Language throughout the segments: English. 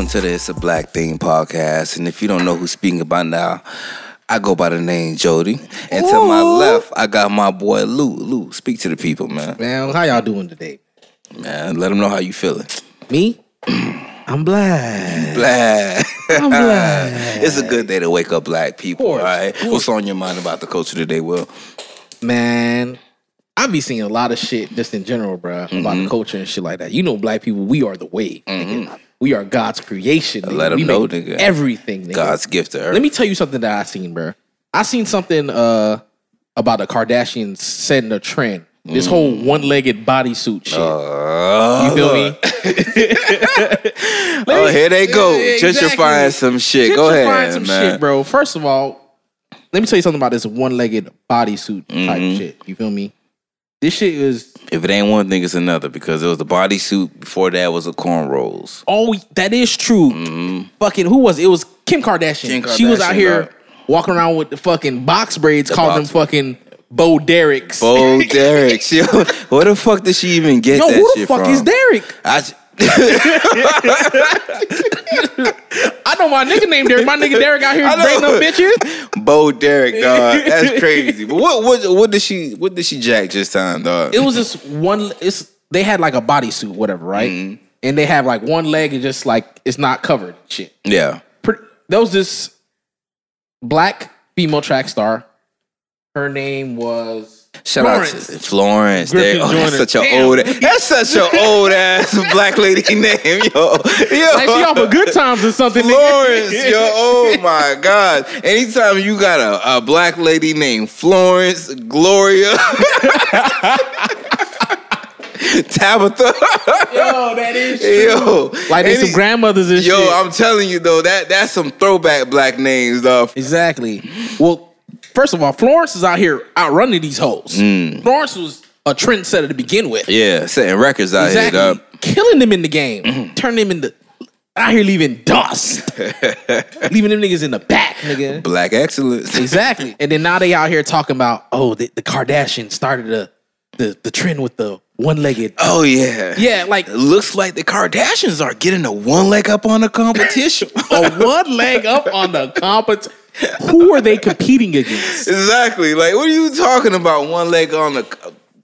welcome to the It's a Black Thing podcast. And if you don't know who's speaking about now, I go by the name Jody. And to my left, I got my boy Lou. Lou, speak to the people, man. Man, how y'all doing today? Man, let them know how you feeling. Me? I'm black. Black. I'm black. it's a good day to wake up black people, all right? What's on your mind about the culture today, Will? Man, I be seeing a lot of shit just in general, bro, about Mm-hmm. the culture and shit like that. You know, black people, we are the way. nigga. We are God's creation. Nigga. them we know, nigga. Everything, nigga. God's gift to earth. Let me tell you something that I seen, bro. I seen something uh about the Kardashians setting a trend. This Mm. whole one-legged bodysuit shit. Uh, you feel me? Oh, here they go. Gentrifying exactly. some shit. Go ahead, some man. shit, bro. First of all, let me tell you something about this one-legged bodysuit type Mm-hmm. shit. You feel me? This shit is If it ain't one thing, it's another because it was the bodysuit. Before that was the cornrows. oh, that is true. Fucking who was it? It was Kim Kardashian. Mm-hmm. Kim she was out here walking around with the fucking box braids, calling them box- fucking Bo Dereks. Bo Derek. Yo, where the fuck did she even get Yo, that who the fuck from? is Derek? I know my nigga named Derek. My nigga Derek out here I braiding them bitches. Bo Derek, dog. That's crazy. But what what what did she what did she jack this time, dog? It was just one. It's they had like a bodysuit, whatever, right? Mm-hmm. And they have like one leg and just like it's not covered. Shit. yeah. Pretty, there was this black female track star. Her name was Shout Florence. out to Florence. Griffith There. Oh, that's such a Damn. old that's such an old ass black lady name, yo. Yo. Like she off of good times or something. Florence, yo, oh my God. Anytime you got a, a black lady named Florence, Gloria, Tabitha, Yo, that is true. yo. Like they some grandmothers and Yo, shit. Yo, I'm telling you though, that that's some throwback black names, though. exactly. Well, first of all, Florence is out here outrunning these hoes. Mm. Florence was a trendsetter to begin with. Yeah, setting records out exactly. here, dog. Killing them in the game. Mm-hmm. Turning them into out here leaving dust. leaving them niggas in the back, nigga. Black excellence. Exactly. And then now they out here talking about, oh, the, the Kardashians started the, the the trend with the one-legged. Oh yeah. Yeah, like It looks like the Kardashians are getting a one leg up on the competition. a one leg up on the competition. Who are they competing against? exactly. Like, what are you talking about? One leg on the.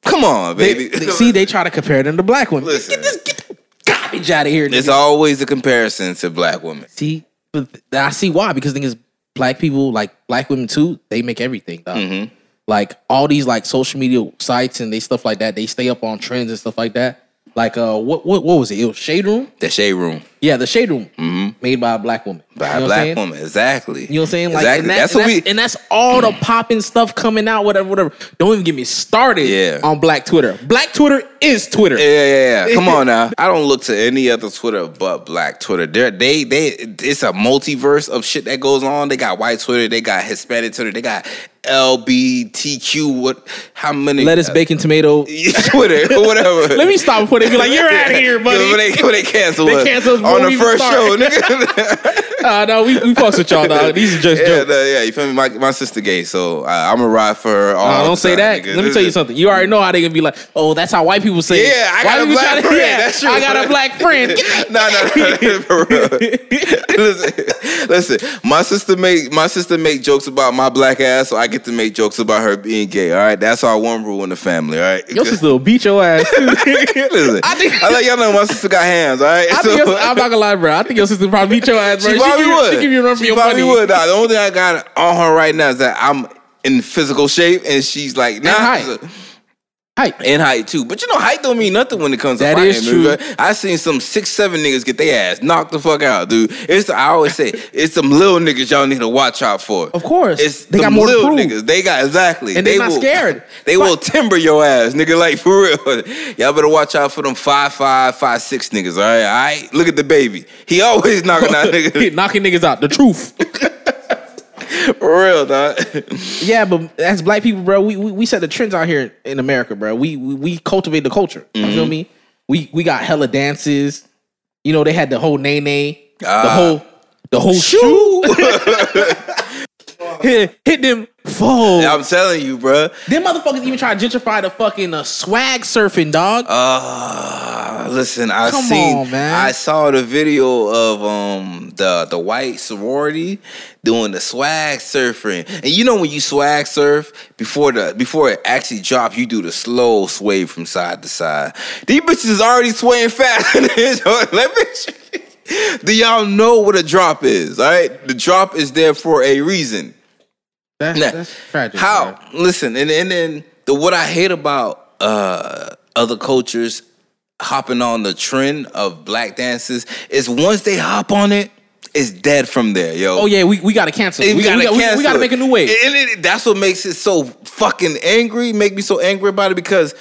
Come on, baby. they- see, they try to compare them to black women. Listen. Get this, get the garbage out of here. It's always a comparison to black women. see, but I see why because niggas, black people, like black women too, they make everything. Mm-hmm. Like all these like social media sites and they stuff like that. They stay up on trends and stuff like that. Like uh, what what what was it? It was Shade Room. The shade room Yeah, the Shade Room Mm. made by a black woman. by You know a black saying? woman. Exactly. You know what I'm saying? Like, exactly. and, that, that's and what we. and that's all the popping stuff coming out, whatever, whatever. Don't even get me started Yeah. on Black Twitter. Black Twitter is Twitter. yeah, yeah, yeah. Come on now. I don't look to any other Twitter but Black Twitter. They're, they, they, it's a multiverse of shit that goes on. They got white Twitter. They got Hispanic Twitter. They got LBTQ. What? How many? Lettuce, bacon, tomato. Twitter, whatever. Let me stop before they be like, "You're out of here, buddy." When they, when they cancel They us cancel us on the first show, nigga. Uh, no, we we fucks with y'all, dog. These are just yeah, jokes. no, yeah, you feel me? My, my sister gay, so uh, I'm gonna ride for her. All Uh, don't say time, that. nigga. Let me tell you something. You already know how they gonna be like, "Oh, that's how white people say." it." Yeah, I White got a black friend. yeah, That's true. I got a black friend. No, no, no, for real. listen, listen. My sister make my sister make jokes about my black ass, so I get to make jokes about her being gay. All right, that's our one rule in the family. All right. Your sister will beat your ass. too. listen, I I, let y'all know my sister got hands. All right. I think your, I'm not gonna lie, bro. I think your sister probably beat your ass, bro. She probably give you, would. She give you a run for She your probably money. would. Nah, the only thing I got on her right now is that I'm in physical shape, and she's like, nah, height. Height. and height too. But you know, height don't mean nothing when it comes to That fighting. is dude. true. I seen some six, seven niggas get their ass knocked the fuck out, dude. It's the, I always say it's some little niggas y'all need to watch out for. Of course. it's They got more to little niggas. They got exactly, And they they not will, scared. They will timber your ass, nigga. Like for real. Y'all better watch out for them five, five, five, six niggas. All right, all right. Look at the baby. He always knocking out niggas. knocking niggas out. The truth. For real, dog. yeah, but as black people, bro, we, we we set the trends out here in America, bro. We we, we cultivate the culture. You Mm-hmm. feel me? We we got hella dances. You know, they had the whole nay nay, the Ah. whole the whole shoe. hit, hit them full. I'm telling you, bro. Them motherfuckers even try to gentrify the fucking uh, swag surfing, dog. Uh, listen, I Come seen, on, man. I saw the video of um the the white sorority doing the swag surfing, and you know when you swag surf before the before it actually drops, you do the slow sway from side to side. These bitches is already swaying fast. Let me. Do y'all know what a drop is? All right, the drop is there for a reason. That's, Nah, that's tragic. How? bro. Listen, and and then the what I hate about uh other cultures hopping on the trend of black dances is once they hop on it, it's dead from there, yo. Oh yeah, we, we gotta cancel. And We, gotta, we, gotta, we, cancel gotta make a new wave. And it- that's what makes it so fucking angry, make me so angry about it because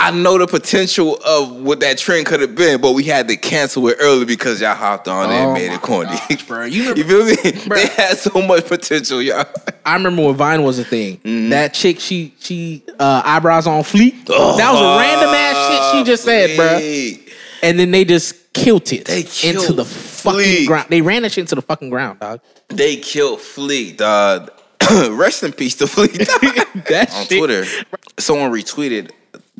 I know the potential of what that trend could have been, but we had to cancel it early because y'all hopped on it Oh and made it corny. gosh, bro. You You, remember- feel me? Bruh. They had so much potential, y'all. I remember when Vine was a thing. Mm-hmm. That chick, she she uh, eyebrows on fleek. that was a random ass shit she just said, bro. And then they just killed it They killed into the fucking Fleek. ground. They ran that shit into the fucking ground, dog. They killed Fleek, dog. Rest in peace to Fleek. That On shit- Twitter, someone retweeted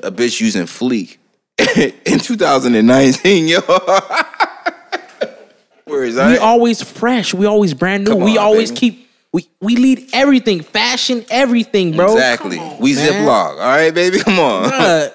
a bitch using Fleek in 2019, yo. Where is We always fresh. We always brand new. Come we on, always baby. keep. We we lead everything, fashion, everything, bro. exactly. On, we man. ziplock. All right, baby. Come on. Bruh,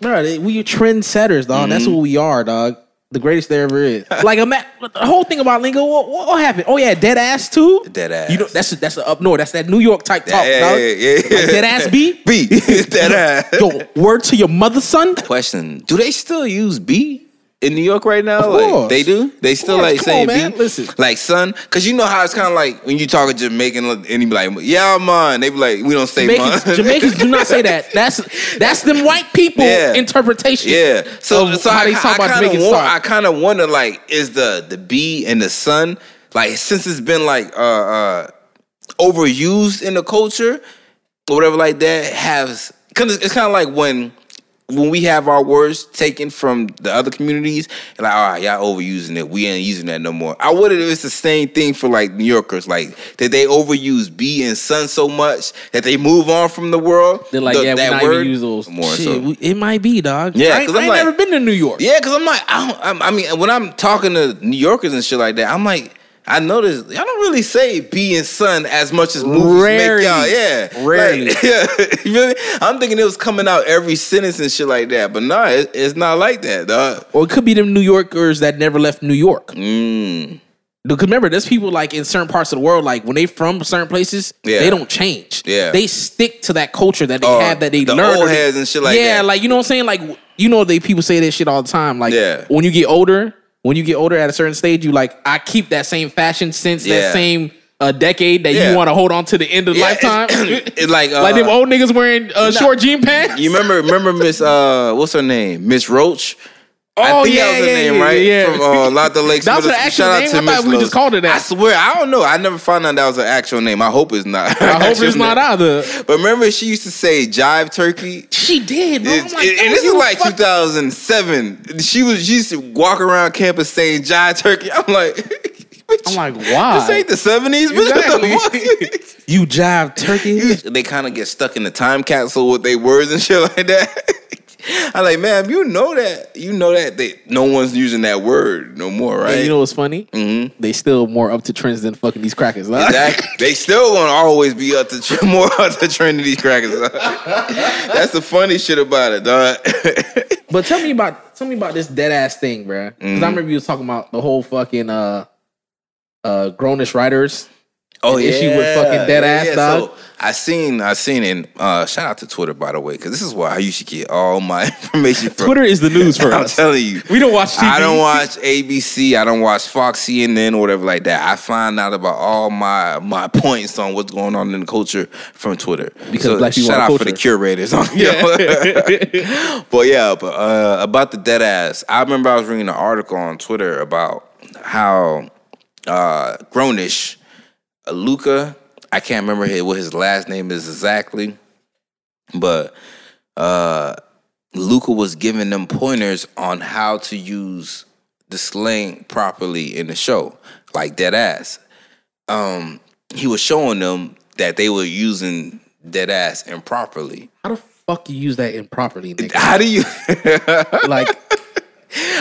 bruh, we trendsetters, dog. Mm-hmm. That's what we are, dog. The greatest there ever is. like ima- the whole thing about lingo. What, what, happened? Oh yeah, dead ass too. Dead ass. You know that's that's the up north. That's that New York type talk, yeah, dog. yeah, yeah, yeah. Like dead ass B. B. Dead ass. Yo, word to your mother, son. Question: Do they still use B in New York right now? Like they do. They still like Come say on, man. B. Listen. like son, because you know how it's kind of like when you talk a Jamaican and he be like, "Yeah, man." They be like, "We don't say man." Jamaicans do not say that. That's that's them white people Yeah. interpretation. Yeah. So, of so how I, they talk about I kind Jamaicans of talk. I kind of wonder like is the the B and the sun like since it's been like uh uh overused in the culture or whatever like that has cuz it's kind of like when when we have our words taken from the other communities, and like, all right, y'all overusing it. We ain't using that no more. I wonder if it's the same thing for like New Yorkers, like that they overuse B and sun so much that they move on from the world. They're like, the- yeah, we that not word even use those. more. Shit, so. we- it might be, dog. Yeah, because I'm I like- never been to New York. Yeah, because I'm like, I, don't, I'm- I mean, when I'm talking to New Yorkers and shit like that, I'm like, I noticed y'all don't really say B and son as much as movies Rarely. make y'all. Yeah, Rarely. Like, yeah, you feel me? I'm thinking it was coming out every sentence and shit like that, but no, it, it's not like that, dog. Or it could be them New Yorkers that never left New York. Mm, Because remember, there's people like in certain parts of the world, like when they from certain places, Yeah. they don't change. Yeah. They stick to that culture that they Oh, have that they the learned. old heads and shit like yeah, that. like you know what I'm saying? Like you know they people say that shit all the time. Like Yeah. when you get older, when you get older at a certain stage, you like, I keep that same fashion since Yeah. that same uh, decade that Yeah. you want to hold on to the end of Yeah, lifetime. it's- it's like, uh, like them old niggas wearing uh, short jean pants. you remember? Remember Miss uh, what's her name? Miss Roach. Oh, I think yeah, that was her yeah, name, yeah, right? yeah. From uh, Lot the Lakes. That was her actual Shout out name? to I thought Miss we Loach. just called her that. I swear, I don't know. I never found out that was her actual name. I hope it's not. I hope it's not either. But remember, she used to say "Jive Turkey." She did, bro. It- I'm like, it- and this is like fuck- 2007. She was she used to walk around campus saying "Jive Turkey." I'm like, bitch, I'm like, why? this ain't the 70s, bitch. What the fuck? You jive turkey. they kind of get stuck in the time capsule with their words and shit like that. I'm like, man, you know that, you know that they, no one's using that word no more, right? Hey, you know what's funny? Mhm. They still more up to trends than fucking these crackers. huh? Exactly. they still gonna always be up to tr- more up to trend than these crackers. That's the funny shit about it, dog. But tell me about tell me about this dead ass thing, bro. Because Mm-hmm. I remember you was talking about the whole fucking uh uh grownish writers. Oh An issue with fucking dead ass, dog. So I seen, I seen, and uh, shout out to Twitter by the way, because this is where I used to get all my information from. Twitter is the news for I'm us. telling you. We don't watch TV. I don't watch ABC. I don't watch Fox, CNN, or whatever like that. I find out about all my my points on what's going on in the culture from Twitter. Because black people shout out for the curators on yeah. but yeah, but uh, about the dead ass. I remember I was reading an article on Twitter about how uh, Grownish, Luca. I can't remember his, what his last name is exactly, but uh, Luca was giving them pointers on how to use the slang properly in the show, like dead ass. Um, he was showing them that they were using dead ass improperly. How the fuck you use that improperly, nigga? How do you? like,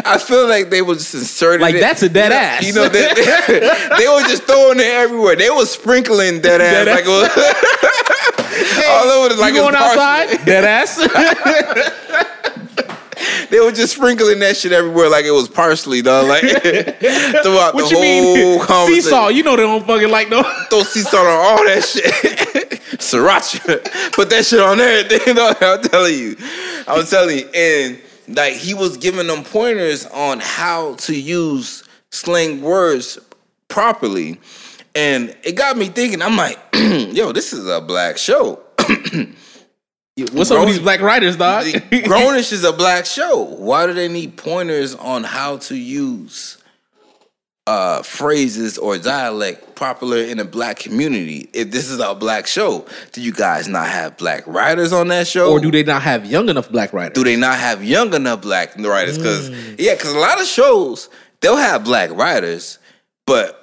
I feel like they was just inserting Like, it. that's a dead you know, ass. You know, they, they were just throwing it everywhere. They was sprinkling dead ass Dead like it was all over. the- Like you going outside? Dead ass. They were just sprinkling that shit everywhere like it was parsley, dog. Like throughout what the you mean? whole conversation. Seesaw. You know they don't fucking like no. Throw sea salt on all that shit. Sriracha. Put that shit on everything. dog. I'm telling you. I'm telling you. And like he was giving them pointers on how to use slang words properly. And it got me thinking, I'm like, yo, this is a black show. What's up with these black writers, dog? Grownish is a black show. Why do they need pointers on how to use uh, phrases or dialect popular in a black community? If this is a black show, do you guys not have black writers on that show? or do they not have young enough black writers? do they not have young enough black writers? Because Mm. yeah, because a lot of shows they'll have black writers, but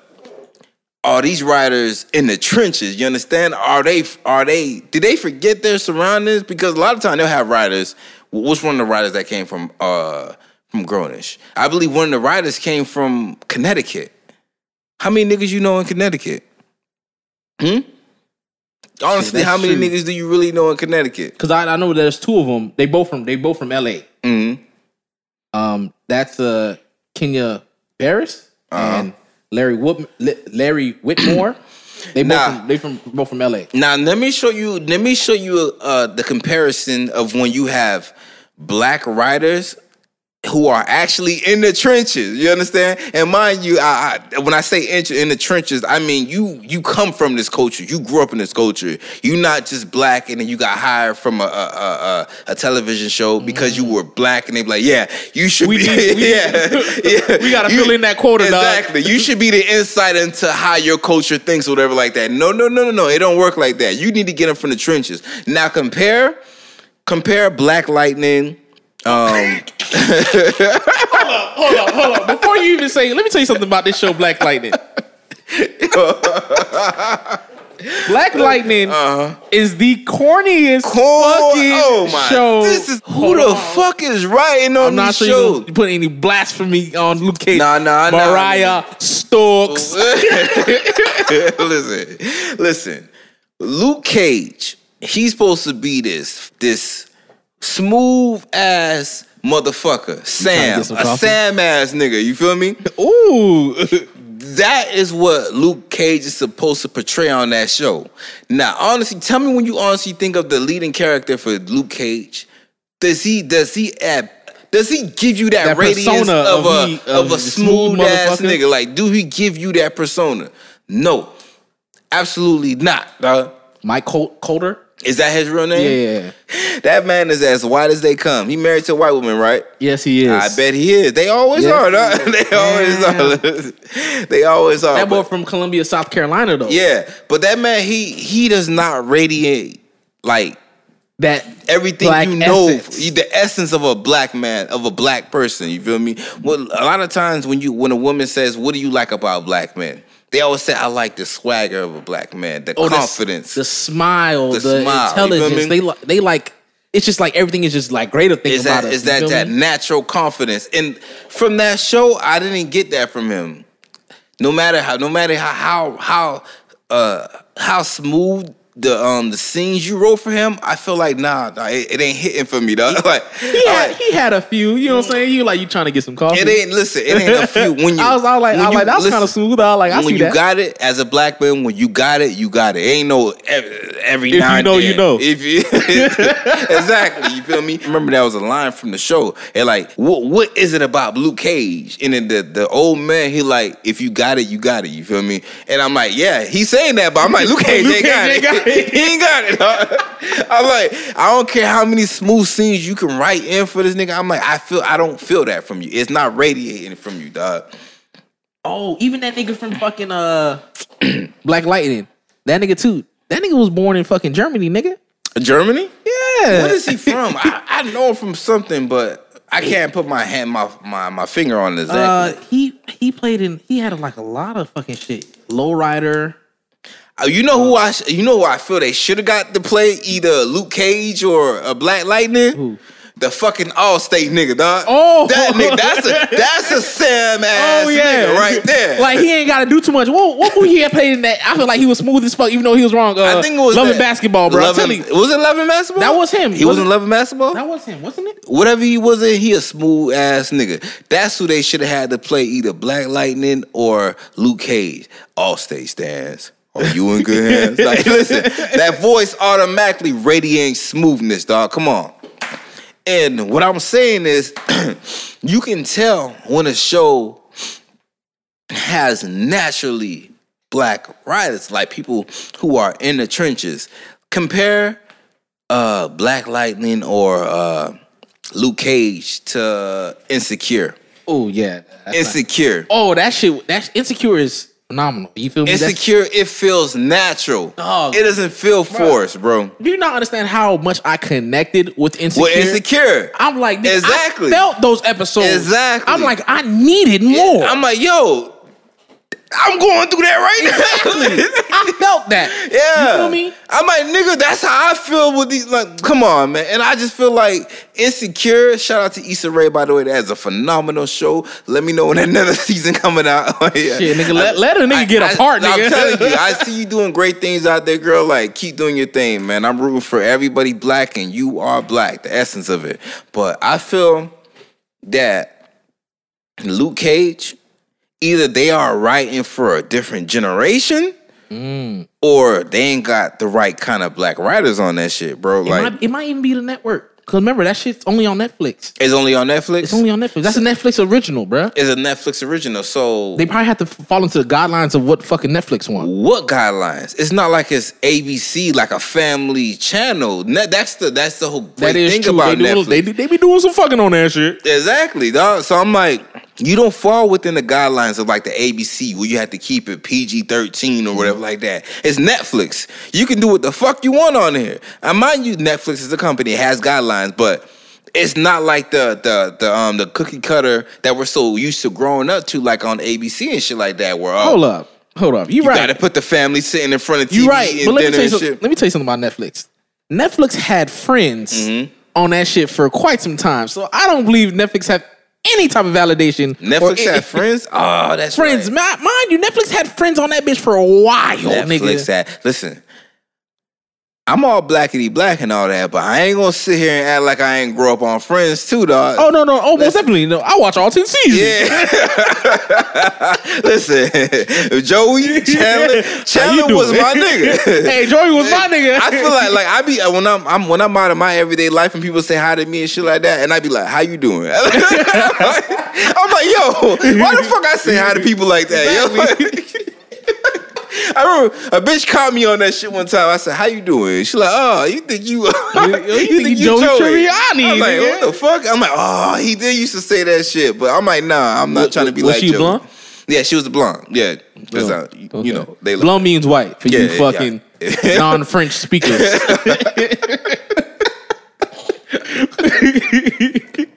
are these writers in the trenches? You understand? Are they? Are they? Did they forget their surroundings? Because a lot of time they'll have writers. What's one of the writers that came from uh from Grownish? I believe one of the writers came from Connecticut. How many niggas you know in Connecticut? Hmm. Honestly, how many true. niggas do you really know in Connecticut? Because I, I know there's two of them. They both from they both from L.A. hmm Um, that's uh Kenya Barris Uh-huh. and Larry Whit- Larry Whitmore. They both Nah. from, they from both from L.A. Now let me show you. Let me show you uh, the comparison of when you have black writers who are actually in the trenches. You understand? And mind you, I, I, when I say in, in the trenches, I mean you you come from this culture. You grew up in this culture. You're not just black and then you got hired from a a, a, a, television show because you were black and they be like, yeah, you should We be. need- we- yeah, yeah. we gotta You- fill in that quota, dog. Exactly. You should be the insight into how your culture thinks, or whatever, like that. No, no, no, no, no. It don't work like that. You need to get them from the trenches. Now compare, compare Black Lightning. Um, Hold on, hold on. Hold! Before you even say, let me tell you something about this show, Black Lightning. Black uh, Lightning uh-huh. is the corniest oh, fucking oh my! show. This is who Hold the on. fuck is writing on I'm not sure shows? you put any blasphemy on Luke Cage. Nah, nah, nah, Mariah Stokes. listen, listen. Luke Cage, he's supposed to be this this smooth ass motherfucker, Sam, a? Sam ass nigga. You feel me? Ooh. That is what Luke Cage is supposed to portray on that show. Now, honestly, tell me when you honestly think of the leading character for Luke Cage, does he does he add does he give you that, That radiance persona of, of a he- of, of a smooth, smooth ass nigga? Like, do he give you that persona? No, absolutely not. dog. Mike Col- Colter. Is that his real name? Yeah. That man is as white as they come. He married to a white woman, right? Yes, he is. I bet he is. They always Yes, are. he They always are. they always are. That boy from Columbia, South Carolina, though. yeah, but that man, he he does not radiate like That everything you know, essence. the essence of a black man, of a black person. You feel me? Well, a lot of times when you when a woman says, "What do you like about black men?" They always say, "I like the swagger of a black man, the oh, confidence." the, smile, The the, smile, intelligence. me? They like. They like. It's just like everything is just like greater thing is about that us. is that that me? natural confidence and from that show i didn't get that from him no matter how no matter how how how uh how smooth the um the scenes you wrote for him i feel like nah, nah, it, it ain't hitting for me though like, He had, like, he had a few. You know what I'm saying? You like you trying to get some coffee. it ain't listen it ain't a few when you I was, I was like, I was like, that's kind of smooth. I was like, I when you that. got it as a black man, when you got it, you got it. Ain't no every, every If now you and know, you know. If you exactly, you feel me? Remember that was a line from the show. And like, what what is it about Luke Cage? And then the the old man, he like, if you got it, you got it. You feel me? And I'm like, yeah, he's saying that, but I'm like, Luke Cage ain't got, Cage it. Ain't got it. he ain't got it. I'm like, I don't care how many smooth scenes you can write in for this nigga. I'm like, I feel I don't feel that from you. It's not radiating from you, dog. oh, even that nigga from fucking uh Black Lightning. That nigga too. That nigga was born in fucking Germany, nigga. Germany? Yeah. What is he from? I, I know him from something, but I can't put my hand, my my, my finger on it Uh, he he played in. He had like a lot of fucking shit. Lowrider. Uh, You know who I you know who I feel they should have got to play either Luke Cage or a Black Lightning. The fucking Allstate nigga, dog. Oh. that nigga, that's a that's a Sam ass nigga right there. Like he ain't got to do too much. What what movie he had played in that? I feel like he was smooth as fuck, even though he was wrong. Uh, I think it was Love that- and Basketball, bro. Love I'm telling and- you, was it Love and Basketball? That was him. He Was Love and Basketball. that was him, wasn't it? Whatever he was in, he a smooth ass nigga. That's who they should have had to play either Black Lightning or Luke Cage. Allstate stands. Are you in good hands? Like, listen, that voice automatically radiates smoothness, dog. Come on. And what I'm saying is, you can tell when a show has naturally black writers, like people who are in the trenches. Compare uh Black Lightning or uh Luke Cage to Insecure. Oh yeah. Insecure. oh, that shit. That insecure is phenomenal. You feel me? That's- Insecure, it feels natural. Dog. It doesn't feel forced, bro. Do you not understand how much I connected with insecure? Well, insecure. I'm like, Exactly. I felt those episodes. Exactly. I'm like, I needed more. I'm like, yo, I'm going through that right now. I felt that. Yeah. You feel me? I'm like, nigga, that's how I feel with these. Like, come on, man. And I just feel like Insecure. Shout out to Issa Rae, by the way. That's a phenomenal show. Let me know when another season coming out. Oh, yeah. Shit, nigga, let- let a nigga get a part, I'm telling you, I see you doing great things out there, girl. Like, keep doing your thing, man. I'm rooting for everybody black, and you are black, the essence of it. But I feel that Luke Cage, either they are writing for a different generation, Mm. or they ain't got the right kind of black writers on that shit, bro. It, Like, might, it might even be the network. Cause remember that shit's only on Netflix. it's only on Netflix. It's only on Netflix. That's a Netflix original, bruh. it's a Netflix original. So They probably have to fall into the guidelines of what fucking Netflix wants. what guidelines? It's not like it's ABC, like a family channel. Ne- That's the that's the whole great That is thing true. about They, Netflix. they, they be doing some fucking on that shit. Exactly, dog. So I'm like, you don't fall within the guidelines of like the ABC where you have to keep it PG 13 or whatever like that. It's Netflix. You can do what the fuck you want on here. And mind you, Netflix is a company, it has guidelines, but it's not like the the the um the cookie cutter that we're so used to growing up to, like on ABC and shit like that. Where oh, Hold up. Hold up. You, you right. gotta put the family sitting in front of TV You right. and But let me tell you shit. Let me tell you something about Netflix. Netflix had friends Mm-hmm. on that shit for quite some time. So I don't believe Netflix have any type of validation. Netflix had friends. Oh, that's friends. right. Mind you, Netflix had friends on that bitch for a while, Netflix nigga. had. Listen, I'm all blackety black and all that, but I ain't gonna sit here and act like I ain't grow up on Friends too, dog. Oh no, no, oh most definitely. No, I watch all ten seasons. Yeah. Listen, Joey Chandler, Chandler was my nigga. hey, Joey was my nigga. I feel like like I be uh, when I'm, I'm when I'm out of my everyday life and people say hi to me and shit like that, and I be like, "How you doing?" I'm like, "Yo, why the fuck I say hi to people like that?" Yo, I remember a bitch caught me on that shit one time. I said, "How you doing?" She like, "Oh, you think you, you, think you Joey Tribbiani, I'm like. "What the fuck?" I'm like, "Oh, he did used to say that shit," but I'm like, "Nah, I'm not Was- trying to be was like she Joey." blonde? Yeah, she was a blonde. Yeah, 'cause, uh, you, you know they. Blonde means white for Yeah, you fucking yeah. non-French speakers.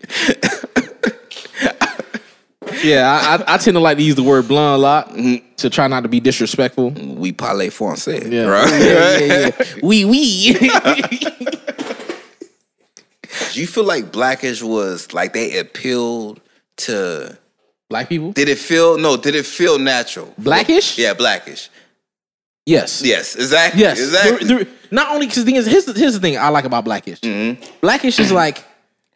yeah, I, I, I tend to like to use the word blonde a lot Mm-hmm. to try not to be disrespectful. We parle français, Yeah, right? yeah, yeah, yeah. Oui, oui. Do you feel like Blackish was like they appealed to? Black people? Did it feel no? Did it feel natural? Blackish? Yeah, Blackish. Yes. Yes, exactly. Yes. exactly. There- there- not only because the thing is, here's the, here's the thing I like about Blackish. Mm-hmm. Blackish is like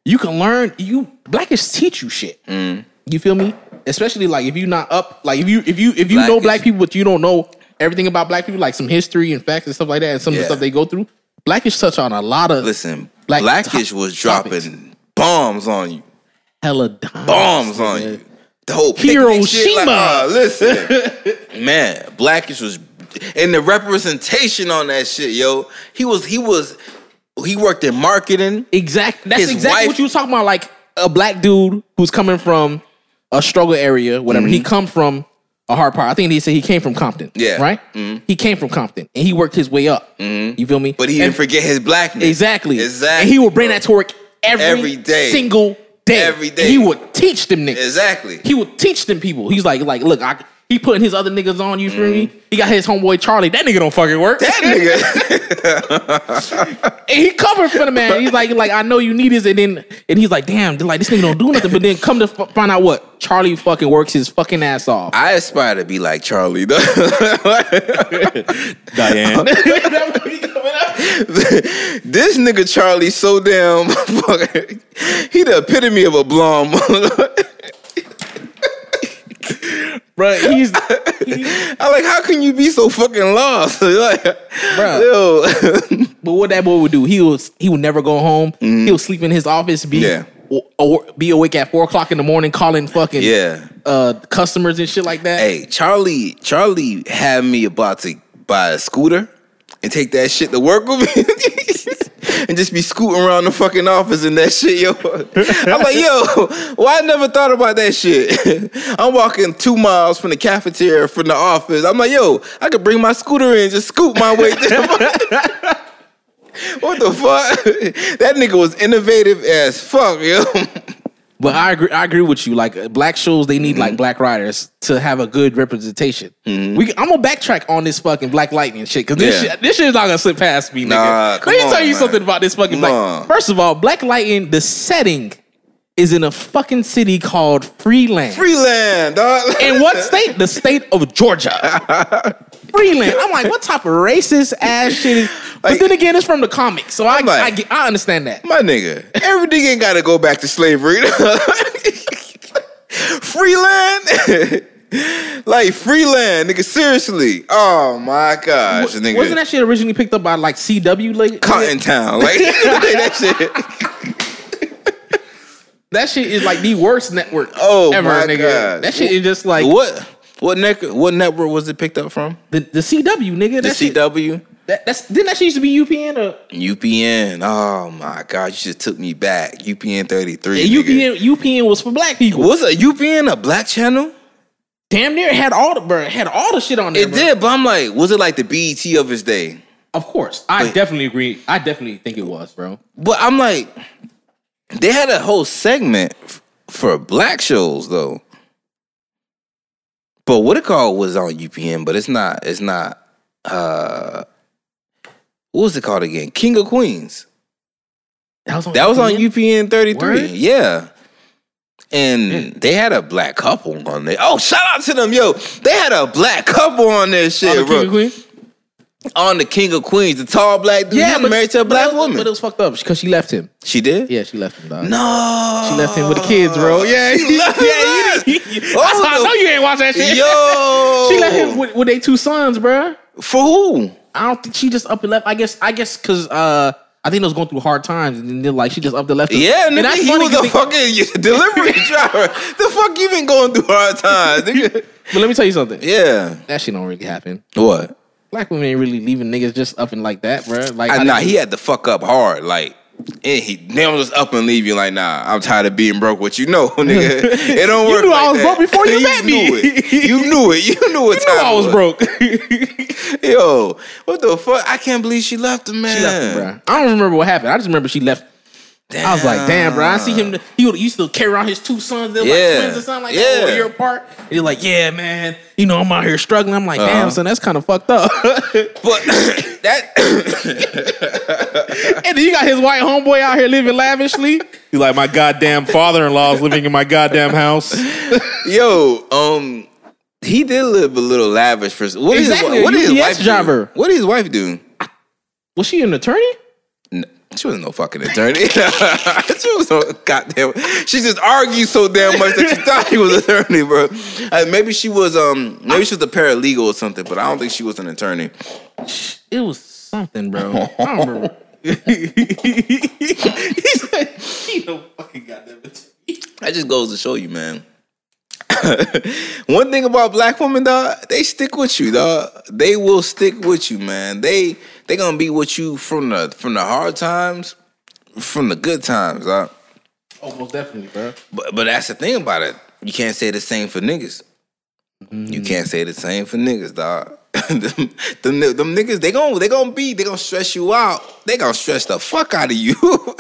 you can learn. You Blackish teach you shit. Mm-hmm. You feel me? Especially like if you're not up, like if you if you if you know black people, but you don't know everything about black people, like some history and facts and stuff like that, and some of the stuff they go through. Blackish touch on a lot of Listen, Black Blackish top- was dropping topics. bombs on you, hella dimes, bombs on nigga. you. The whole shit, like, Hiroshima. uh, listen, man, Blackish was, and the representation on that shit, yo. He was, he was, he worked in marketing. Exactly. That's His exactly wife- what you was talking about. Like a black dude who's coming from a struggle area, whatever. He come from a hard part. I think he said he came from Compton. Mm-hmm. Yeah. Right. He came from Compton and he worked his way up. You feel me? But he And- didn't forget his blackness. exactly. Exactly. And he would bring that to work every, Every day. single day. Every day. And he would teach them niggas. Exactly. He would teach them people. He's like, like, look, I he putting his other niggas on. You feel me? Mm-hmm. He got his homeboy Charlie. That nigga don't fucking work. That nigga. and he covered for the man. He's like, like I know you need this, and then and he's like, damn, like this nigga don't do nothing. But then come to f- find out what Charlie fucking works his fucking ass off. I aspire to be like Charlie though. Diane. this nigga Charlie so damn fucking he the epitome of a blonde. Bro, he's I like how can you be so fucking lost? like, Bruh. yo. But what that boy would do, he was he would never go home. He'll sleep in his office, be Yeah. or, or be awake at four o'clock in the morning, calling fucking yeah. uh customers and shit like that. Hey, Charlie, Charlie had me about to buy a scooter and take that shit to work with me. and just be scooting around the fucking office and that shit, yo. I'm like, yo, why I never thought about that shit? I'm walking two miles from the cafeteria from the office. I'm like, yo, I could bring my scooter in, just scoot my way to What the fuck? That nigga was innovative as fuck, yo. But I agree. I agree with you. Like uh, black shows, they need Mm-hmm. like black writers to have a good representation. We, I'm gonna backtrack on this fucking Black Lightning shit because this Yeah. shit, this shit is not gonna slip past me, nigga. Nah, Let me on, tell you man. something about this fucking Black. First of all, Black Lightning, the setting is in a fucking city called Freeland. Freeland, dog. in what state? The state of Georgia. Freeland. I'm like, what type of racist ass shit is? But Like- then again, it's from the comics, so I, like- I, get- I understand that. My nigga, everything ain't gotta go back to slavery. Freeland? like Freeland, nigga, seriously. Oh my gosh, nigga. Wasn't that shit originally picked up by like CW? Like, Cotton Town. Like that shit. That shit is like the worst network Oh ever, my nigga. God. That shit is just like What what net, what network was it picked up from? the, the CW, nigga. The CW? that, that's didn't that shit used to be UPN or UPN. Oh my god, you just took me back. UPN 33. yeah, nigga. UPN? UPN was for black people. Was a UPN a black channel? Damn near had all the bro, had all the shit on there. It bro. did, but I'm like, was it like the BET of his day? Of course, I Wait. definitely agree. I definitely think it was, bro. But I'm like, they had a whole segment f- for black shows though. But what it called was on UPN, but it's not. It's not. uh What was it called again? King of Queens. That was on. That was on UPN 33. Word? Yeah. And they had a black couple on there. Oh, shout out to them, yo! They had a black couple on their shit, the bro. King of Queens? On the King of Queens, the tall black dude. Yeah, married to a black but woman. But it was fucked up because she left him. she did. Yeah, she left him. Dog. No, She left him with the kids, bro. Yeah, she left yeah. You, you, Oh, how I know you ain't watch that shit. Yo, she left him with, with their two sons, bro. for who? I don't think she just up and left. I guess. I guess because uh, I think they was going through hard times, and then like she just up and left. Yeah, and nigga, that's he funny was a fucking delivery driver. The fuck you been going through hard times, nigga? But let me tell you something. Yeah. That shit don't really happen. What? Black women ain't really leaving niggas just up and like that, bro. Like I, nah, he had to fuck up hard. Like, and he don't just up and leave you like, nah, I'm tired of being broke. What you know, nigga? It don't work. You knew like I was that. broke before you met me. You knew it. You knew it. You knew what You knew I was it broke. Yo, what the fuck? I can't believe she left him, man. She left him, bro. I don't remember what happened. I just remember she left. I was like, damn, bro. I see him. He would used to carry around his two sons. They're Yeah. like twins or something like Yeah. that, a year apart. And he's like, yeah, man. You know, I'm out here struggling. I'm like, Uh-huh. damn, son, that's kind of fucked up. But that and then you got his white homeboy out here living lavishly. He's like my goddamn father-in-law is living in my goddamn house. yo, um, he did live a little lavish for. What is Exactly, his, what a did his wife driver. do? What did his wife do? Was she an attorney? She wasn't no fucking attorney. she was no goddamn. She just argued so damn much that she thought she was an attorney, bro. Uh, maybe she was um maybe she was a paralegal or something, but I don't think she was an attorney. It was something, bro. I don't remember. he said, "He no fucking goddamn attorney." That just goes to show you, man. One thing about black women, dog, they stick with you, dog. They will stick with you, man. They they gonna be with you from the from the hard times, from the good times, dog. Oh, most definitely, bro. But but that's the thing about it. You can't say the same for niggas. You can't say the same for niggas, dog. them, them, them niggas, they gon' they gonna be, they gonna stress you out. They gonna stress the fuck out of you.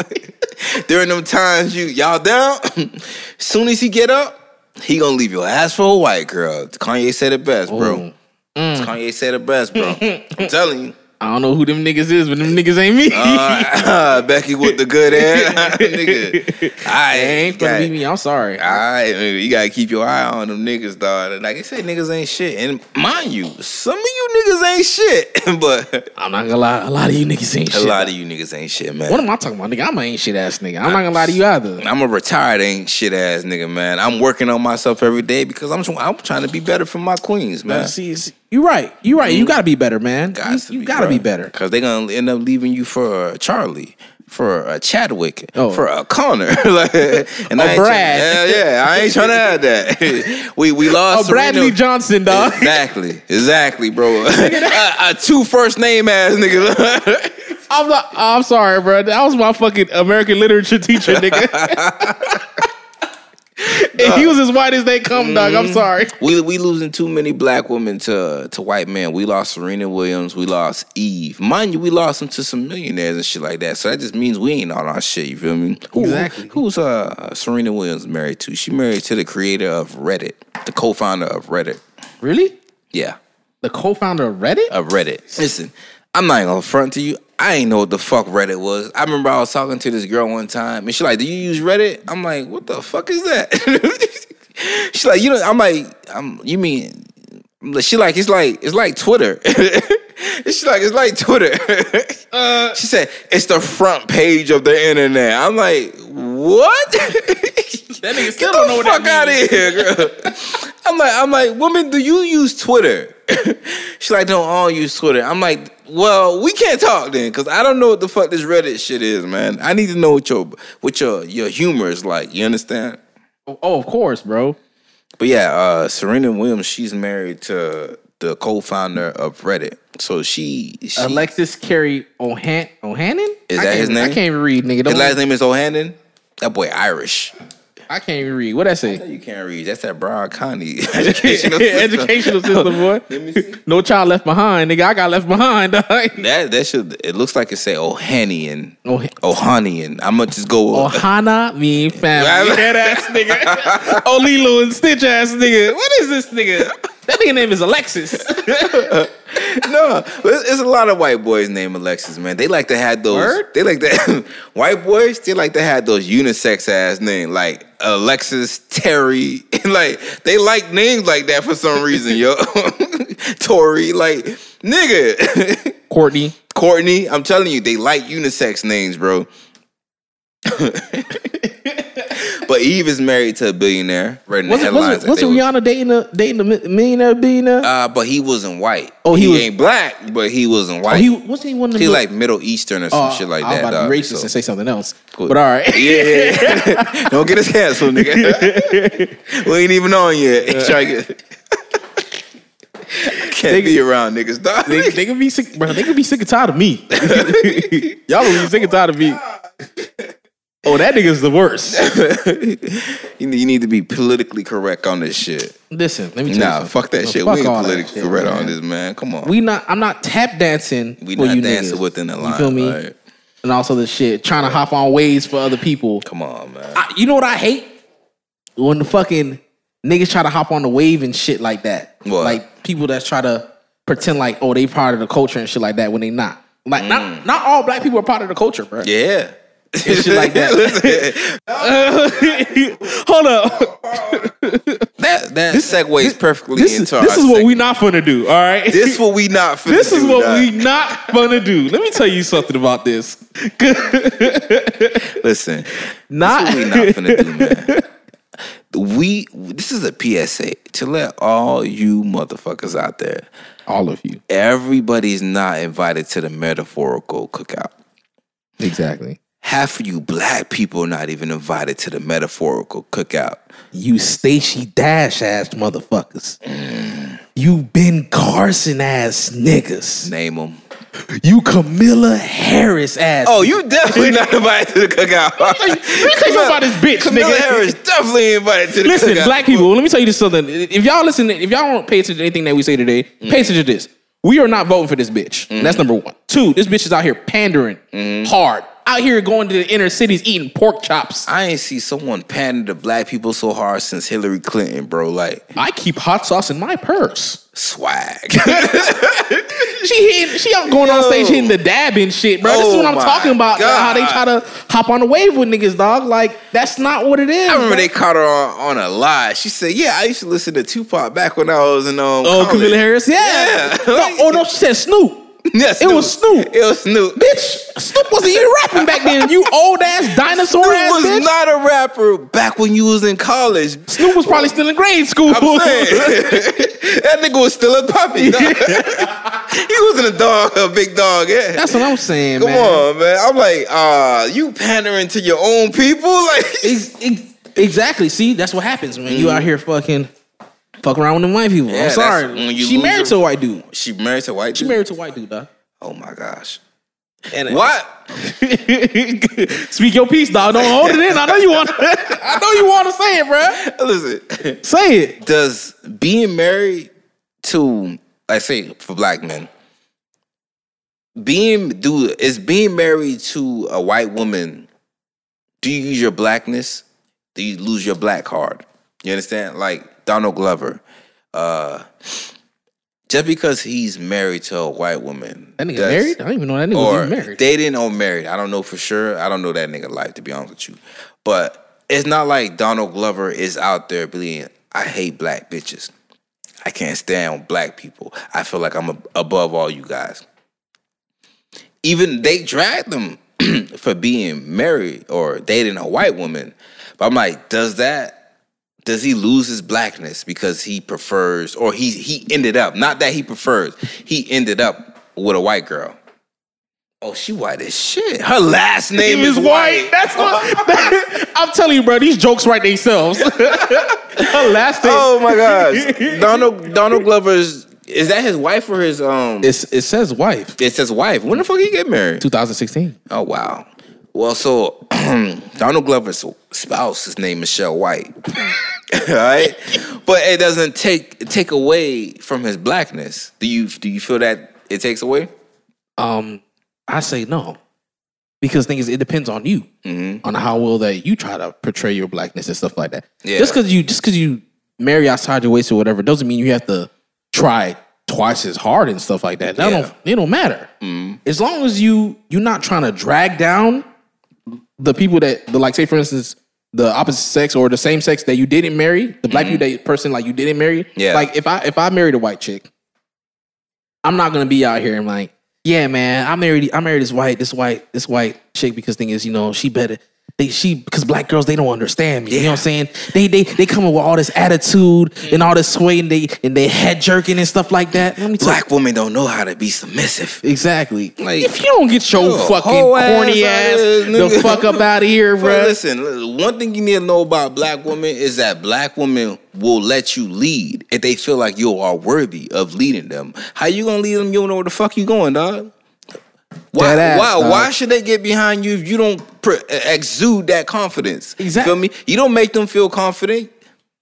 During them times you y'all down, soon as he get up, he gonna leave your ass for a white girl. Kanye said it best, bro. Mm. Kanye said it best, bro. I'm telling you. I don't know who them niggas is, but them niggas ain't me. Uh, Becky with the good hair, nigga. I ain't gonna be me. I'm sorry. Nigga, you gotta keep your eye on them niggas, dog. Like I said, niggas ain't shit. And mind you, some of you niggas ain't shit, but I'm not gonna lie. A lot of you niggas ain't a shit. A lot of you niggas ain't shit, man. What am I talking about, nigga? I'm an ain't shit ass nigga. I'm not gonna lie to you either. I'm a retired ain't shit ass nigga, man. I'm working on myself every day because I'm I'm trying to be better for my queens, man. See, see, you right. You're right. You mm-hmm. gotta be better, man. Gots you you be, gotta bro. be better. Cause they're gonna end up leaving you for a Charlie, for a Chadwick, Oh. for a Connor, like, and oh, I ain't Brad. Trying, yeah, yeah, I ain't trying to add that. we we Oh, lost Bradley Serena- Johnson, dog. Exactly, exactly, bro. a, a two first name ass nigga. I'm not. I'm sorry, bro. That was my fucking American literature teacher, nigga. He was as white as they come, dog. Mm-hmm. I'm sorry. we we losing too many black women to to white men. We lost Serena Williams. We lost Eve. Mind you, we lost them to some millionaires and shit like that. So that just means we ain't on our shit. You feel me? Who, Exactly. Who's uh Serena Williams married to? She married to the creator of Reddit, the co-founder of Reddit. Really? Yeah, The co-founder of Reddit? of Reddit. Listen, I'm not gonna front to you. I ain't know what the fuck Reddit was. I remember I was talking to this girl one time, and she like, "Do you use Reddit?" I'm like, "What the fuck is that?" She's like, "You know," I'm like, "I'm." You mean? She like, it's like, it's like Twitter. She's like, it's like Twitter. Uh, she said, it's the front page of the internet. I'm like, what? That nigga still Get don't know what fuck that out of here, girl. I'm like, I'm like, woman, do you use Twitter? She's like, don't all use Twitter. I'm like, well, we can't talk then, cause I don't know what the fuck this Reddit shit is, man. I need to know what your what your your humor is like. You understand? Oh, of course, bro. But yeah, uh, Serena Williams, she's married to the co-founder of Reddit. So she, she Alexis Carey Ohan Ohanan? Is that his name? I can't even read, nigga. his Don't, last name is O'Hannon. That boy Irish. I can't even read. What that say? You can't read. That's that Brown County educational system. Educational system, boy. Let me see. No child left behind, nigga. I got left behind. That that should. It looks like it say Ohanian. Oh, Ohanian. I'm gonna just go. with Ohana mean family. That ass nigga. oh, Lilo and Stitch ass nigga. What is this nigga? That nigga name is Alexis. no, there's, there's a lot of white boys named Alexis, man. They like to have those. Word? They like that. white boys. They like to have those unisex ass names, like Alexis, Terry. like they like names like that for some reason, yo. Tori, like nigga. Courtney. Courtney, I'm telling you, they like unisex names, bro. But Eve is married to a billionaire. Read in the Wasn't, headlines. wasn't, wasn't they was- Rihanna dating a dating a millionaire billionaire? Uh, but he wasn't white. Oh, he he, was- ain't black, but he wasn't oh, white. he wasn't he one of. He's little- like Middle Eastern or some Oh, shit like I was that. about dog. racist So- and say something else. Cool. But all right. Yeah, yeah, yeah. Don't get us canceled, nigga. we ain't even on yet. Try get. Can't be around niggas, dog. they, they can be sick, bro. They can be sick and tired of me. Y'all will be sick and tired of me. Oh, that nigga's the worst. you, need, you need to be politically correct on this shit. Listen, let me tell you Nah, fuck that No, shit. fuck we ain't politically shit, correct man. on this, man. Come on. We not. I'm not tap dancing. We for not you dancing niggas. within the line. You line. feel me? right? And also the shit trying to hop on waves for other people. Come on, man. I, you know what I hate? When the fucking niggas try to hop on the wave and shit like that. What? Like people that try to pretend like oh they part of the culture and shit like that when they not. Like Mm. not not all black people are part of the culture, bro. yeah. Shit like that. Hold up. that that segues perfectly This, is, into this is what we not gonna do. All right. This what we not finna This is do, what dog. we not gonna do. Let me tell you something about this. listen. Not we not finna do, man. We this is a PSA to let all you motherfuckers out there. all of you. Everybody's not invited to the metaphorical cookout. Exactly. Half of you black people not even invited to the metaphorical cookout. You Stacey Dash ass motherfuckers. Mm. You Ben Carson ass niggas. Name them. You Kamala Harris ass. Oh, you definitely not invited to the cookout. let me tell you something about this bitch, Kamala nigga. Harris definitely invited to the cookout. Listen, cookout. black people, let me tell you this something. If y'all listen, if y'all don't pay attention to anything that we say today, mm. pay attention to this. We are not voting for this bitch. That's mm. number one. Two, this bitch is out here pandering hard. Out here going to the inner cities eating pork chops. I ain't see someone panning to black people so hard since Hillary Clinton, bro. Like I keep hot sauce in my purse. swag. She hitting, she out going on stage hitting the dab and shit, bro. this is Oh what I'm talking about. God. How they try to hop on the wave with niggas, dog. Like that's not what it is. I remember bro. they caught her on, on a lie. She said, "Yeah, I used to listen to Tupac back when I was in um." Oh, college." Kamala Harris, yeah. Yeah. No, oh no, she said Snoop. Yeah, It was Snoop. It was Snoop. Bitch, Snoop wasn't even rapping back then. You old ass dinosaur Snoop ass was bitch. not a rapper back when you was in college. Snoop was probably still in grade school. I'm saying that nigga was still a puppy. he wasn't a dog, a big dog. Yeah. That's what I'm saying, Come man. on, man. I'm like, uh, you pandering to your own people, like. Ex- ex- exactly. See, that's what happens when you out here fucking fuck around with them white people. Yeah, I'm sorry. when you She married your- to a white dude. She married to a white. She dude? married to a white dude, dog. Oh my gosh. And uh, What? Speak your piece, dog. Don't hold it in. I know you want. I know you want to say it, bro. Listen. Say it. Does being married to, I say, for black men, being do is being married to a white woman? Do you use your blackness? Do you lose your black card? You understand? Like Donald Glover. Uh, just because he's married to a white woman, That nigga married? I don't even know that nigga was or even married. dating or married. I don't know for sure. I don't know that nigga life to be honest with you. But it's not like Donald Glover is out there being, I hate black bitches. I can't stand black people. I feel like I'm ab- above all you guys. Even they dragged them for being married or dating a white woman. But I'm like, does that does he lose his blackness because he prefers or he he ended up not that he prefers he ended up with a white girl oh she white as shit her last name is white That's what. I'm telling you, bro. These jokes write themselves. Her last name. oh my gosh donald donald glover's is that his wife or his um It's, it says wife. it says wife when the fuck he get married 2016. oh wow well so donald glover's spouse his name is michelle white all right but it doesn't take take away from his blackness do you do you feel that it takes away Um, I say no. Because thing is, it depends on you, on how well that you try to portray your blackness and stuff like that. Yeah. Just because you just because you marry outside your waist or whatever doesn't mean you have to try twice as hard and stuff like that. That Yeah. don't it don't matter. As long as you you're not trying to drag down the people that the like say for instance the opposite sex or the same sex that you didn't marry the black mm-hmm. people that person like you didn't marry Yeah. like if i if i married a white chick i'm not gonna be out here and like yeah man i married i married this white this white this white chick because thing is you know she better they she because black girls they don't understand me you know what i'm saying they they they come up with all this attitude and all this sway and they and they head jerking and stuff like that let me tell black women don't know how to be submissive Exactly. Like, if you don't get your yo, fucking ass corny ass there, the fuck up out of here, Bro, bro. listen, one thing you need to know about black women is that black women will let you lead if they feel like you are worthy of leading them. How you gonna lead them? You don't know where the fuck you going, dog. Why? Ass, why? dog. Why should they get behind you if you don't pr- eh, exude that confidence? Exact- Feel me? You don't make them feel confident.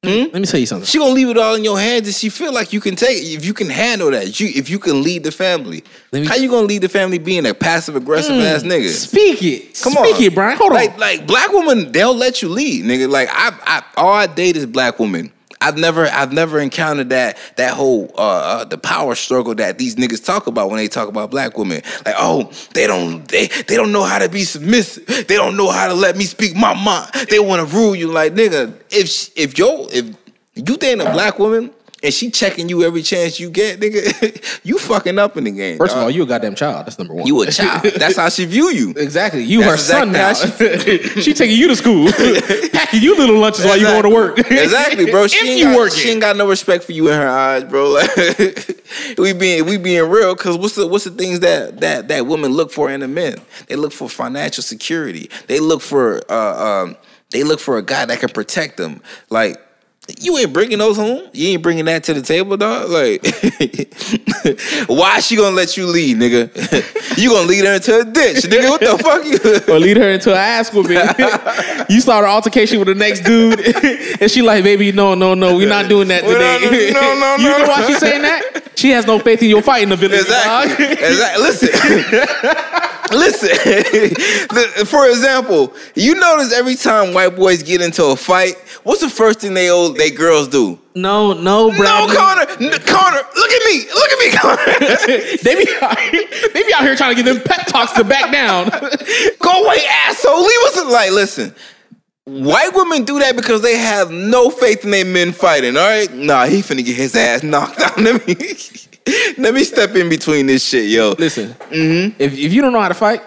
Hmm? Let me tell you something. She gonna leave it all in your hands, and she feel like you can take it. If you can handle that, you if you can lead the family. Me- How you gonna lead the family being a passive aggressive hmm, ass nigga? Speak it. Come Speak on, Speak it, Brian. Hold like, on. Like black women, they'll let you lead, nigga. Like I, I, all I date is black women. I've never, I've never encountered that that whole uh, uh the power struggle that these niggas talk about when they talk about black women. Like, oh, they don't, they, they don't know how to be submissive. They don't know how to let me speak my mind. They want to rule you. Like, nigga, if if yo, if you dating a black woman. And she checking you every chance you get, nigga. you fucking up in the game. First of all, you a goddamn child. That's number one. you a child. That's how she view you. exactly. You her That's son now. exactly she taking you to school, packing you little lunches while you going to work. exactly, bro. She if ain't you got, she ain't got no respect for you in her eyes, bro. Like we being we being real, cause what's the what's the things that that that women look for in a man? They look for financial security. They look for uh um they look for a guy that can protect them. Like you ain't bringing those home. You ain't bringing that to the table, dog. Like, why she gonna let you lead, nigga? you gonna lead her into a ditch, nigga? What the fuck you? or lead her into an ass whooping. you start an altercation with the next dude, and she like, baby, no, no, no, we're not doing that We're not- today. no, no, you know no. why she's saying that? She has no faith in your fight in the village. Exactly. dog. exactly. Listen. Listen, for example, you notice every time white boys get into a fight, what's the first thing they old they girls do? No, no, bro. No. Connor, N- Connor, look at me, look at me, Connor. they be out here, they be out here trying to give them pep talks to back down. Go away, asshole. Leave us like, listen. White women do that because they have no faith in their men fighting. All right, nah, he finna get his ass knocked out. Let me, step in between this shit, yo. Listen, mm-hmm. if, if you don't know how to fight,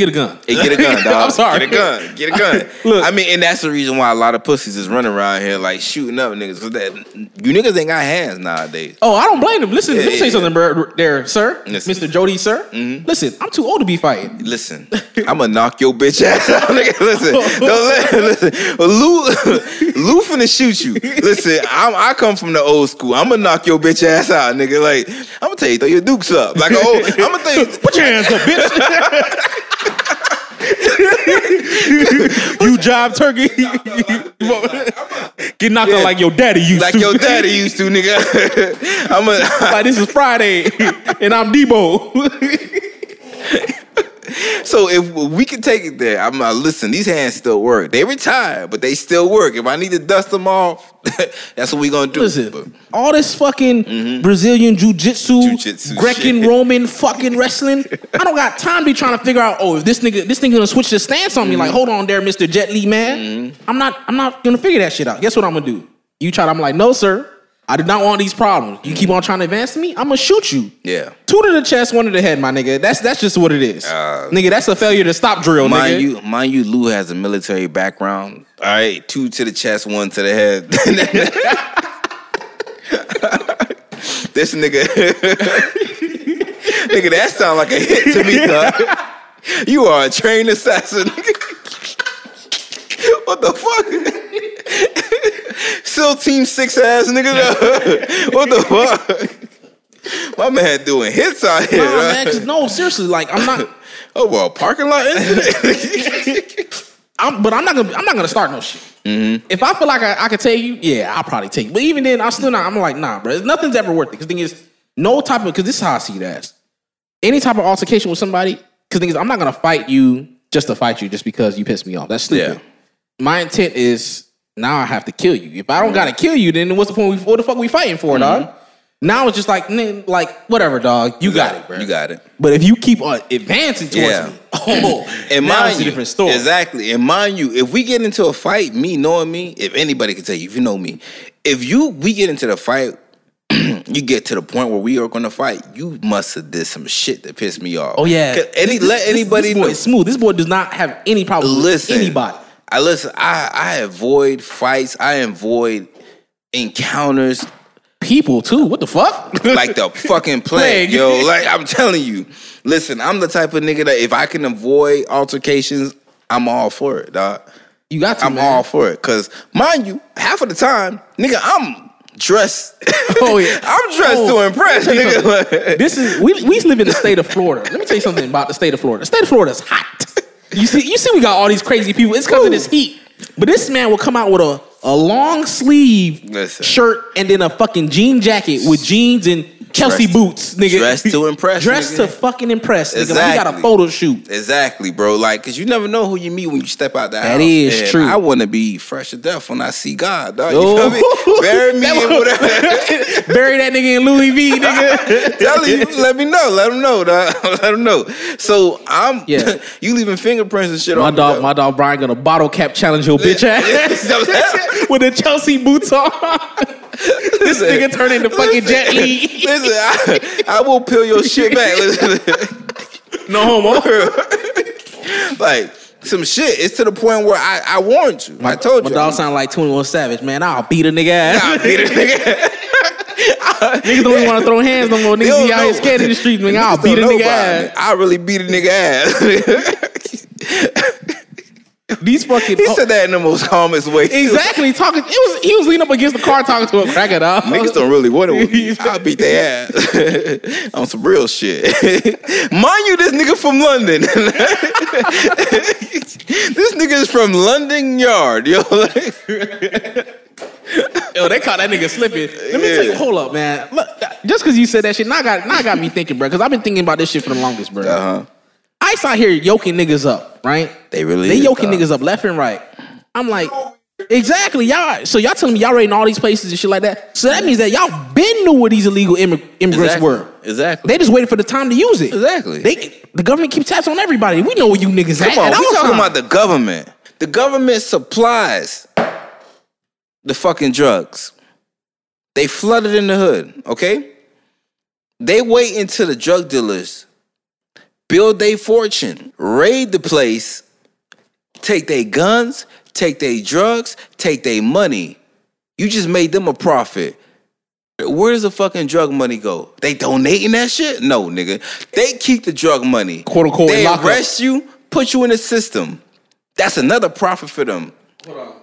get a gun. Hey, get a gun, dog. I'm sorry. Get a gun. Get a gun. Look. I mean, and that's the reason why a lot of pussies is running around here like shooting up niggas. Cause that you niggas ain't got hands nowadays. Oh, I don't blame them. Listen, let me Yeah, say yeah, something, bro, there, sir, Listen. Mr. Jody, sir. Mm-hmm. Listen, I'm too old to be fighting. Listen, I'ma knock your bitch ass out, nigga. Listen, don't let listen. Lou, Lou finna shoot you. Listen, I'm, I come from the old school. I'ma knock your bitch ass out, nigga. Like I'm gonna tell you, throw your dukes up. Like oh, I'm gonna tell you, Put your hands up, bitch. You job turkey. Get knocked out like your daddy used like to. Like your daddy used to, nigga. I'm a, like this is Friday, and I'm Debo. So if we can take it there, I'm uh, listen. These hands still work. They retired, but they still work. If I need to dust them off, that's what we gonna do. Listen, But all this fucking Brazilian jiu-jitsu, Mm-hmm. Jiu-jitsu Grecan shit. Roman fucking wrestling. I don't got time to be trying to figure out, oh, if this nigga this nigga gonna switch the stance on me. Mm-hmm. Like, hold on there, Mr. Jet Li, man. I'm not I'm not gonna figure that shit out. Guess what I'm gonna do? You try to, I'm like, no, sir. I do not want these problems. You keep on trying to advance me, I'm gonna shoot you. yeah, Two to the chest, one to the head, my nigga. That's that's just what it is. Uh, nigga, that's a failure to stop drill, mind nigga. you, mind you, Lou has a military background. All right, two to the chest, one to the head. this nigga, nigga, that sound like a hit to me. dog. You are a trained assassin. what the fuck? SEAL Team Six ass nigga. what the fuck? My man doing hits out here. Nah, right? man, no, seriously, like I'm not. Oh well, parking lot incident. I'm, but I'm not gonna. I'm not gonna start no shit. Mm-hmm. If I feel like I, I could tell you, yeah, I'll probably take. You. But even then, I'm still not. I'm like, nah, bro. Nothing's ever worth it. Because thing is, no type of. Because this is how I see as. Any type of altercation with somebody. Because thing is, I'm not gonna fight you just to fight you just because you pissed me off. That's stupid. Yeah. My intent is now I have to kill you. If I don't gotta kill you, then what's the point? We, what the fuck we fighting for, dog? Now it's just like, like whatever, dog. You, got, it, bro. Mm-hmm. You got it. But if you keep on advancing towards Yeah. me, oh, And now mind it's a different story. Exactly. And mind you, if we get into a fight, me knowing me, if anybody can tell you, if you know me, if you we get into the fight, you get to the point where we are gonna fight, you must have did some shit that pissed me off. Oh yeah. Any This- let this- anybody This boy know. is smooth. This boy does not have any problem Listen, with anybody. I listen. I I avoid fights. I avoid encounters People too. What the fuck? like the fucking plague, Plague. yo. Like I'm telling you, listen, I'm the type of nigga that if I can avoid altercations, I'm all for it, dog. you got to. I'm man. all for it. Cause mind you, half of the time, nigga, I'm dressed. Oh, yeah. I'm dressed Oh, to impress, let me tell you nigga. This is we we live in the state of Florida. Let me tell you something about the state of Florida. The state of Florida is hot. You see, you see, we got all these crazy people. It's because of this heat. But this man will come out with a, a long sleeve Listen. shirt and then a fucking jean jacket with jeans and Chelsea boots, nigga. dressed to impress, Dressed nigga. to fucking impress, nigga. Like he got a Exactly. photo shoot. Exactly, bro. Like, cause you never know who you meet when you step out the house. That is And true. I want to be fresh to death when I see God, dog. You Oh. feel me? Bury me in whatever. Bury that nigga in Louis V, nigga. Tell you, let me know. Let them know, dog. Let them know. So I'm, Yeah. you leaving fingerprints and shit on. My on dog, me, my dog Brian gonna bottle cap challenge your bitch ass with the Chelsea boots on. this nigga turn into fucking Jet Li. Listen, I, I will peel your shit back. Listen. No homo. like some shit. It's to the point where I, I warned you. I told My you. My dog sound like 21 Savage, man. I'll beat a nigga ass. I'll beat a nigga. Niggas don't even want to throw hands no more. Niggas don't be out here scared in the streets, man. I'll beat a nigga ass. it. I really beat a nigga ass. These fucking he oh, said that in the most calmest way. too. exactly talking. It was he was leaning up against the car talking to a cracker dog. Niggas don't really want it me. I'll beat their ass on some real shit. Mind you, this nigga from London. this nigga is from London Yard, yo. Yo, they caught that nigga slipping. Let me tell you, Yeah. hold up, man. Look, just because you said that shit, now got now got me thinking, bro. Because I've been thinking about this shit for the longest, bro. uh-huh. I ICE out here yoking niggas up, right? They really they yoking niggas up left and right. I'm like, exactly, y'all. So y'all telling me y'all raiding all these places and shit like that. So that means that y'all been knew where these illegal immig- immigrants Exactly. were. Exactly. They just waited for the time to use it. Exactly. They the government keeps tabs on everybody. We know where you niggas at. Come on, at we all talking times. about the government. The government supplies the fucking drugs. They flooded in the hood, okay? They wait until the drug dealers build their fortune, raid the place, take their guns, take their drugs, take their money. You just made them a profit. Where does the fucking drug money go? They donating that shit? No, nigga. They keep the drug money. Quote, unquote, They lock up. arrest you, put you in the system. That's another profit for them. Hold on.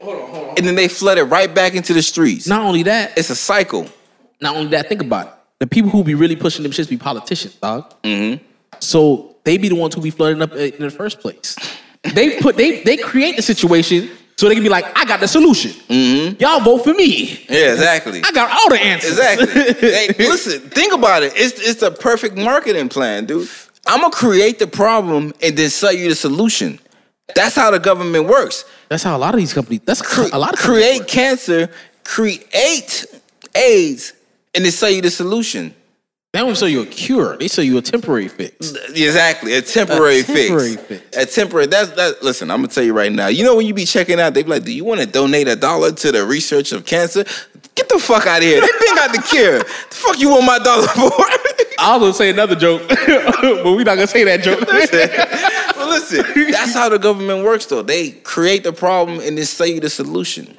Hold on, hold on. And then they flood it right back into the streets. Not only that, It's a cycle. not only that, think about it. The people who be really pushing them shits be politicians, dog. Mm-hmm. So they be the ones who be flooding up in the first place. They put they they create the situation so they can be like, I got the solution. Mm-hmm. Y'all vote for me. Yeah, exactly. I got all the answers. Exactly. hey, listen, think about it. It's it's the perfect marketing plan, dude. I'm gonna create the problem and then sell you the solution. That's how the government works. That's how a lot of these companies. That's Cre- a lot of create cancer, create AIDS, and then sell you the solution. They don't sell you a cure. They sell you a temporary fix. Exactly, a temporary, A temporary fix. fix. A temporary. That's that. Listen, I'm gonna tell you right now. You know when you be checking out, they be like, "Do you want to donate a dollar to the research of cancer?" Get the fuck out of here. They been got the cure. the fuck you want my dollar for? I was gonna say another joke, but we're not gonna say that joke. but listen, that's how the government works, though. They create the problem and then sell you the solution.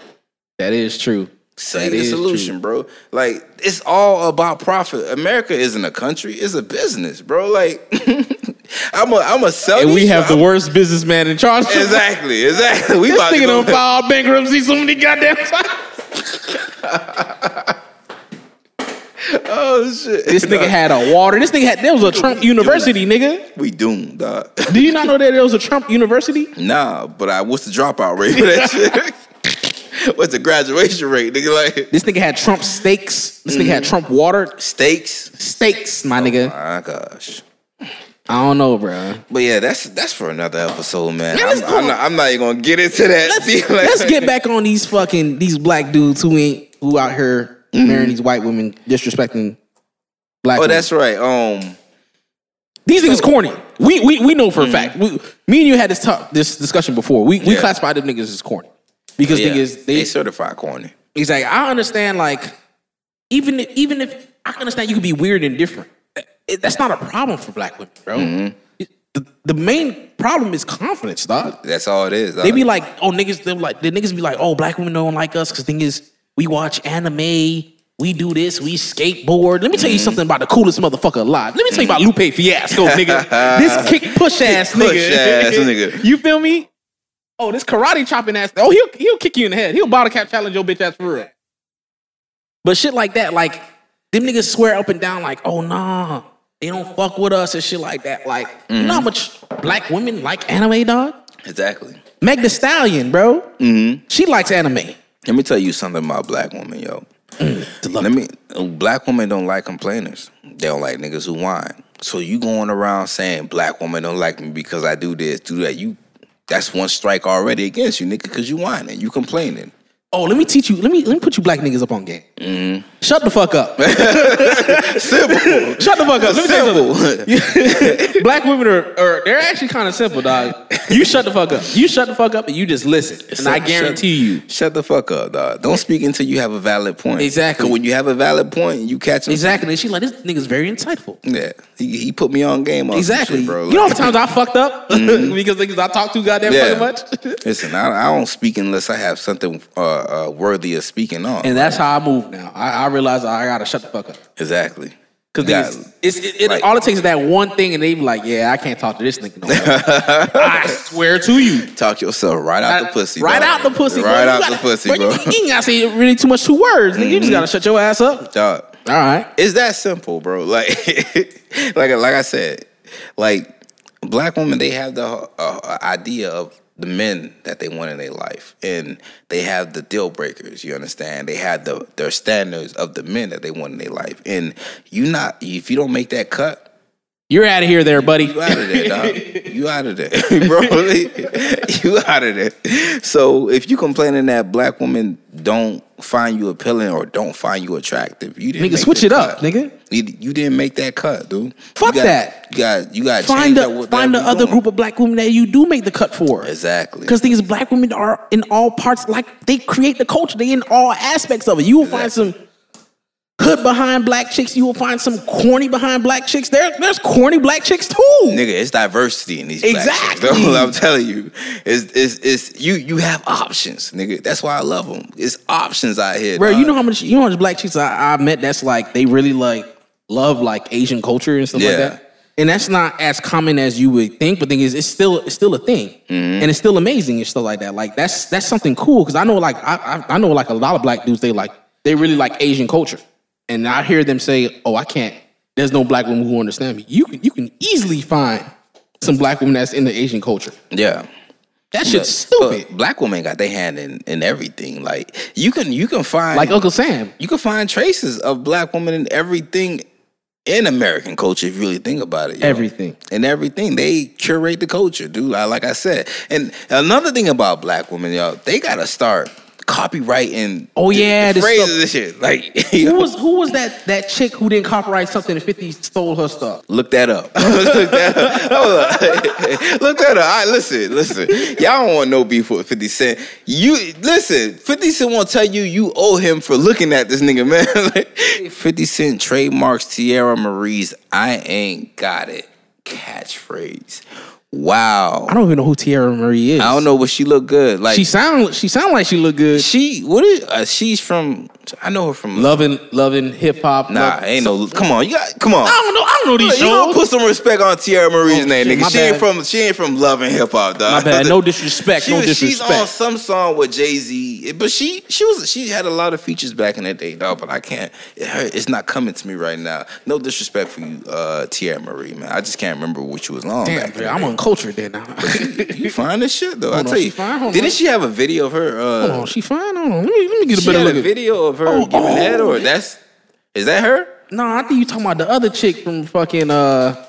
that is true. You the solution, bro. Like it's all about profit. America isn't a country; it's a business, bro. Like I'm a, I'm a sell. And we have the worst businessman in charge. Exactly, exactly. We This about to nigga go- filed bankruptcy so many goddamn times. Oh shit! This nigga had a water. This nigga had. There was a Trump University, nigga. We doomed, dog. Do you not know that there was a Trump University? nah, but I what's the dropout rate for that shit? what's the graduation rate, nigga? Like This nigga had Trump steaks. This nigga had Trump water steaks. steaks, my nigga. My gosh. I don't know, bro. But yeah, that's that's for another episode, man. Yeah, I'm. I'm not, I'm not even gonna get into that. Let's, Like- let's get back on these fucking these black dudes who ain't who out here marrying these white women, disrespecting black. Oh, women. that's right. Um, these niggas corny. We we we know for a fact. We, me and you had this talk, this discussion before. We we Mm-hmm. Yeah. classify them niggas as corny because oh, yeah, niggas they they certified corny. He's like, I understand, like, even if, even if I can understand you can be weird and different. Eh, it- that's not a problem for black women, bro. Mm-hmm. It- the, the main problem is confidence, dog. That's all it is. They be like, oh, niggas, they like, the niggas be like, oh, black women don't like us because thing is, we watch anime, we do this, we skateboard. Let me tell you mm-hmm. something about the coolest motherfucker alive. Let me tell you about mm-hmm. Lupe Fiasco, nigga. this kick push ass nigga. Push ass nigga. You feel me? Oh, this karate chopping ass. Oh, he'll he'll kick you in the head. He'll bottle cap challenge your bitch ass for real. But shit like that, like them niggas swear up and down, like, oh nah, they don't fuck with us and shit like that. Like, you know how mm-hmm. much black women like anime, dog? exactly. Meg the Stallion, bro. Mm-hmm. She likes anime. Let me tell you something about black women, yo. Mm, Let me. Uh, black women don't like complainers. They don't like niggas who whine. So you going around saying black women don't like me because I do this, do that. You, that's one strike already against you, nigga, because you whining, you complaining. Oh, let me teach you. Let me let me put you black niggas up on game. Shut the fuck up. Simple. Shut the fuck up. Let me tell you Simple. something. Black women are, are they're actually kind of simple, dog. You shut the fuck up. You shut the fuck up and you just listen. And I Shut- guarantee you. Shut the fuck up, dog. Don't speak until you have a valid point. Exactly. when you have a valid point, you catch him. Exactly. And she like, this nigga's very insightful. Yeah. He, he put me on game. on Exactly. shit, bro. you know how Like- many times I fucked up because niggas I talk too goddamn Yeah. fucking much. Listen, I, I don't speak unless I have something uh, uh, worthy of speaking on. and that's how I move now. I, I realize I gotta shut the fuck up. exactly. Because Yeah. it's, it, it, Like- all it takes is that one thing, and they be like, "Yeah, I can't talk to this nigga no more." I swear to you, Talk yourself right out the pussy. right dog. out the pussy. Right You out gotta- the pussy, bro. bro. You, you ain't gotta say really too much two words. Nigga. You just gotta shut your ass up. Dog. All right. It's that simple, bro. Like, like, like I said, like black women, they have the uh, idea of the men that they want in their life, and they have the deal breakers. You understand? They have the their standards of the men that they want in their life, and you not if you don't make that cut, You're out of here, there, buddy. You out of there, dog. You out of there, bro. you out of there. So if you complaining that black women don't find you appealing or don't find you attractive, you didn't Nigga, make switch it up, nigga. You, you didn't make that cut, dude. Fuck You got- that. You got you got Find the find the other group of black women that you do make the cut for. exactly. Because things black women are in all parts, like they create the culture. They in all aspects of it. You will find some hood behind black chicks. You will find some corny behind black chicks. There, there's corny black chicks too. Nigga, it's diversity in these black chicks, Exactly. though. I'm telling you, it's, it's it's you you have options, nigga. That's why I love them. It's options out here, Bro, dog. you know how much you know how much black chicks I, I met that's like they really like love like Asian culture and stuff like that. And that's not as common as you would think, but the thing is, it's still it's still a thing, Mm-hmm. and it's still amazing and stuff like that. Like that's that's something cool because I know like I, I I know like a lot of black dudes they like they really like Asian culture, and I hear them say, "Oh, I can't." There's no black woman who understand me. You can you can easily find some black women that's in the Asian culture. Yeah. That shit's But stupid. black women got their hand in, in everything. Like you can you can find Like Uncle Sam. you can find traces of black women in everything in American culture if you really think about it. Everything. And everything. They curate the culture, dude. Like, like I said. And another thing about black women, y'all, they gotta start copyrighting Oh, yeah, the this phrases and shit. Like Who was who was that that chick who didn't copyright something and 50 stole her stuff? Look that up. Look that up. Look that up. All right, listen, listen. Y'all don't want no beef with 50 Cent. You listen, 50 Cent won't tell you you owe him for looking at this nigga, man. Like, 50 Cent trademarks Teairra Mari's I ain't got it catchphrase. Wow. I don't even know who Teairra Mari is. I don't know, but she looked good. Like She sound she sound like she looked good. she what is uh, she's from I know her from Loving loving hip hop. Nah, love- ain't no come on, you got come on. I don't know. I don't know these You gonna shows. put some respect on Teairra Mari's Oh, name, shit, nigga. my She ain't from she ain't from Love and Hip Hop, dog. My bad. No disrespect. She no was, she's on some song with Jay Z, but she she was she had a lot of features back in the day, dog. But I can't. It hurt, it's not coming to me right now. No disrespect for you, uh, Teairra Mari, man. I just can't remember what you was on. Damn, back in bro, I'm day. Uncultured then now. You find this shit though. I tell you, fine? Didn't she have a video of her? Uh, Hold on, she fine. Hold on. Let me let me get a she better had look a at video of her Oh, giving oh. head, or that's is that her? No, I think you talking about the other chick from fucking uh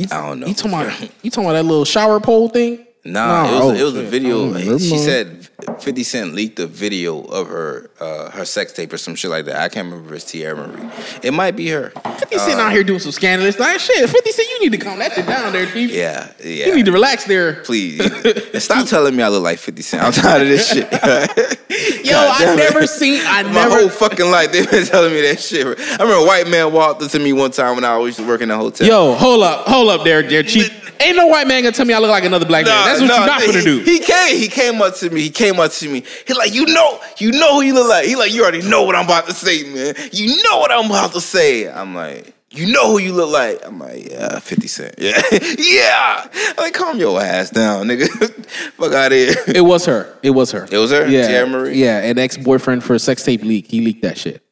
I don't know. You talking about you talking about that little shower pole thing? Nah, Nah, it was, oh, it was a shit. video. Oh, never she mind. said 50 Cent leaked a video of her uh, her sex tape or some shit like that. I can't remember if it's Teairra Mari. It might be her. 50 Cent out here doing some scandalous like shit. 50 Cent, you need to calm that shit down there, Chief. Yeah, yeah. You need to relax there. Please. and stop telling me I look like 50 Cent. I'm tired of this shit. Yo, God I it. never seen I My never whole fucking life, they've been telling me that shit. I remember a white man walked up to me one time when I was working work in a hotel. Yo, hold up, hold up there, there, Chief. Ain't no white man gonna tell me I look like another black man. That's what nah, you're not he, gonna do. He came, he came up to me. He came up to me. He like, you know, you know who you look like. He like, you already know what I'm about to say, man. You know what I'm about to say. I'm like, you know who you look like. I'm like, yeah, 50 Cent. Yeah, yeah. I'm like, calm your ass down, nigga. Fuck out of here. It was her. It was her. It was her? Yeah, Teairra Mari? Yeah, an ex boyfriend for a sex tape leak. He leaked that shit.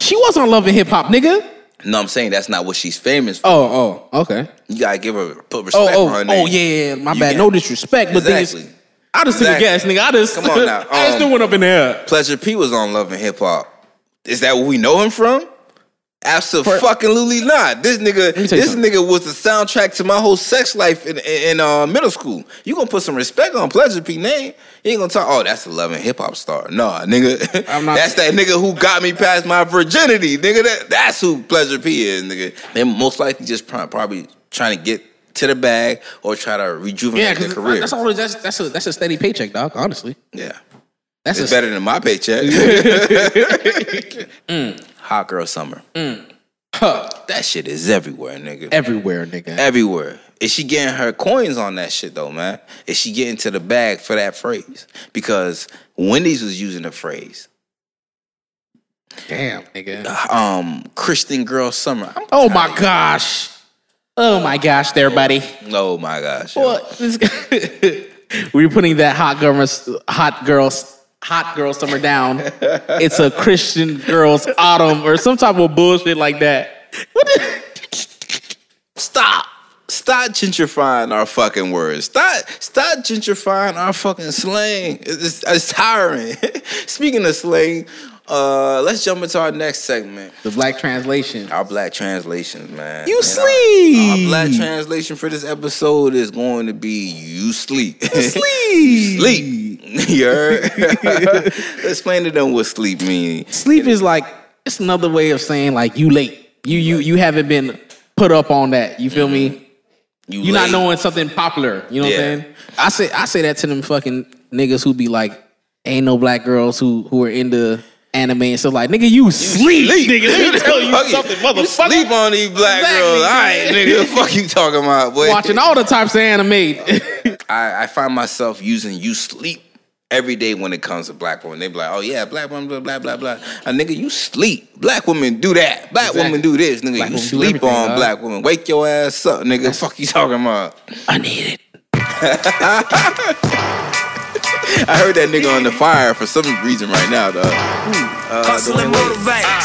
She was on Love and Hip Hop, nigga. No, I'm saying that's not what she's famous for. Oh, oh, okay. You gotta give her put Oh, respect oh, on her name. oh, yeah, yeah, my You bad. No disrespect, but Exactly. I just took a Exactly. guess, nigga. I just Come on now. I just Um, went up in there. Pleasure P was on Love and Hip Hop. Is that where we know him from? Absolutely not. This nigga, me tell you this nigga was the soundtrack to my whole sex life in, in, in, uh, middle school. You gonna put some respect on Pleasure P name? You ain't gonna talk. Oh, that's Love and Hip Hop star. No, nigga. I'm not- that's that nigga who got me past my virginity, nigga. That, that's who Pleasure P is, nigga. They most likely just pro- probably trying to get to the bag or try to rejuvenate Yeah, their career. that's all. That's that's a that's a steady paycheck, dog. Honestly, yeah. that's a, better than my paycheck. Mm. Hot girl summer. Mm. Huh. That shit is everywhere, nigga. everywhere, nigga. everywhere. Is she getting her coins on that shit though, man? Is she getting to the bag for that phrase? Because Wendy's was using the phrase. Damn, nigga. Um, Christian girl summer. I'm Oh my gosh. Oh my gosh, there, buddy. Oh my gosh. This- We're putting that hot girl, hot girls, hot girl summer down. It's a Christian girls autumn or some type of bullshit like that. What? Stop. Stop. gentrifying our fucking words. Stop stop gentrifying our fucking slang. It's, it's tiring. Speaking of slang, uh, let's jump into our next segment. The black translation. Our black translations, man. You And sleep. Our, our black translation for this episode is going to be you sleep. Sleep. sleep. You heard? Explain to them what sleep means. Sleep is like it's another way of saying like you late. You you you haven't been put up on that. You feel me? You You not knowing something popular. You know what I'm saying? I say I say that to them fucking niggas who be like, ain't no black girls who who are into anime and stuff like, nigga, you sleep, nigga. Let me tell you something, You motherfucker. sleep on these black Exactly, girls. All right, nigga. Fuck you talking about, boy. Watching all the types of anime. I, I find myself using you sleep every day when it comes to black women. They be like, oh yeah, black women, blah, blah, blah, blah. A nigga, you sleep. Black women do that. Black Exactly. women do this. Nigga, Black you sleep on dog. black women. Wake your ass up, nigga. Fuck you talking about. I need it. I heard that nigga on the fire for some reason right now, dog. Uh, Hustle and.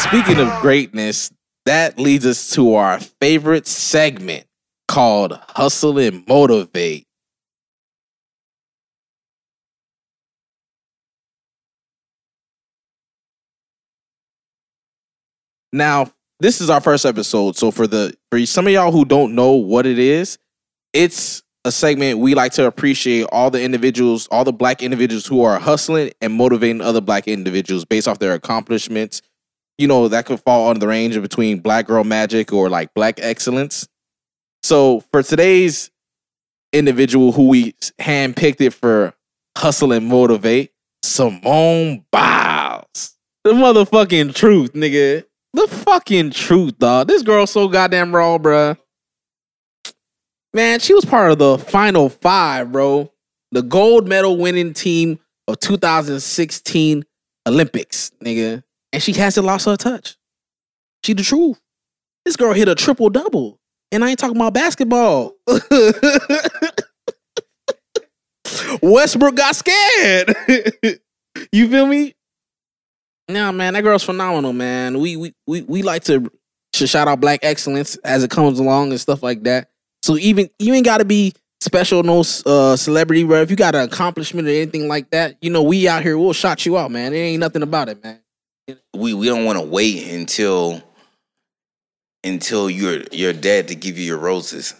Speaking of greatness, that leads us to our favorite segment called Hustle and Motivate. Now, this is our first episode, so for the for some of y'all who don't know what it is, it's a segment we like to appreciate all the individuals, all the black individuals who are hustling and motivating other black individuals based off their accomplishments. You know, that could fall under the range of between black girl magic or like black excellence. So for today's individual who we handpicked it for hustle and motivate, Simone Biles. The motherfucking truth, nigga. The fucking truth, dog. This girl so goddamn raw, bruh. Man, she was part of the final five, bro. The gold medal winning team of 2016 Olympics, nigga. And she hasn't lost her touch. She the truth. This girl hit a triple double. And I ain't talking about basketball. Westbrook got scared. you feel me? Nah, man, that girl's phenomenal, man. We we we, we like to sh- shout out black excellence as it comes along and stuff like that. So even you ain't got to be special, no uh, celebrity, bro. If you got an accomplishment or anything like that, you know we out here. We'll shout you out, man. There ain't nothing about it, man. We we don't want to wait until until you're you're dead to give you your roses.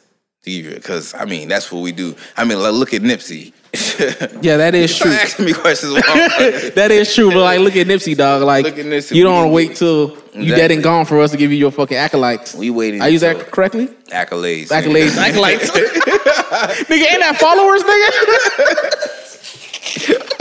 Because I mean that's what we do. I mean, like, look at Nipsey. Yeah, that is true. asking me questions. that is true, but like, look at Nipsey, dog. Like, Look at Nipsey. you don't want to wait till you dead and gone for us to give you your fucking acolytes. we waiting. I use that correctly? accolades. Accolades, acolytes. nigga, ain't that followers, I'm,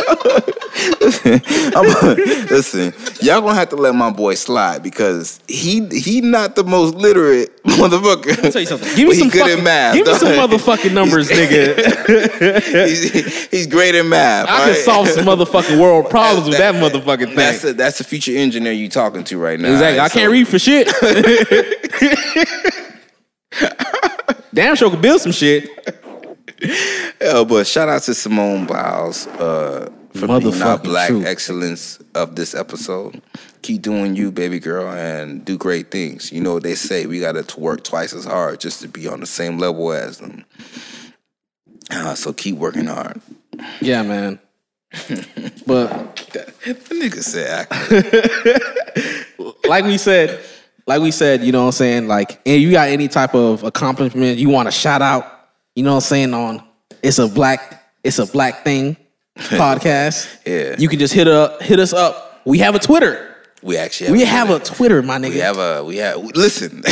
listen, y'all gonna have to let my boy slide because he he not the most literate motherfucker. Tell you something. Give me some good fucking, at math. Give me some motherfucking numbers, nigga. he's, he's great at math. I all can solve some motherfucking world problems with that motherfucking thing. That's a, that's the future engineer you talking to right now. exactly. I can't So- read for shit. Damn sure could build some shit. Yeah, but shout out to Simone Biles uh, for being our black truth. excellence of this episode. Keep doing you, baby girl, and do great things. You know what they say, we got to work twice as hard just to be on the same level as them. Uh, so keep working hard. Yeah, man. But That, that nigga said, like we said, like we said, you know what I'm saying? Like, and you got any type of accomplishment you want to shout out, you know what I'm saying, on it's a black, it's a black thing podcast. Yeah. You can just hit up hit us up. We have a Twitter. we actually We have a Twitter, my nigga. we have a we have listen.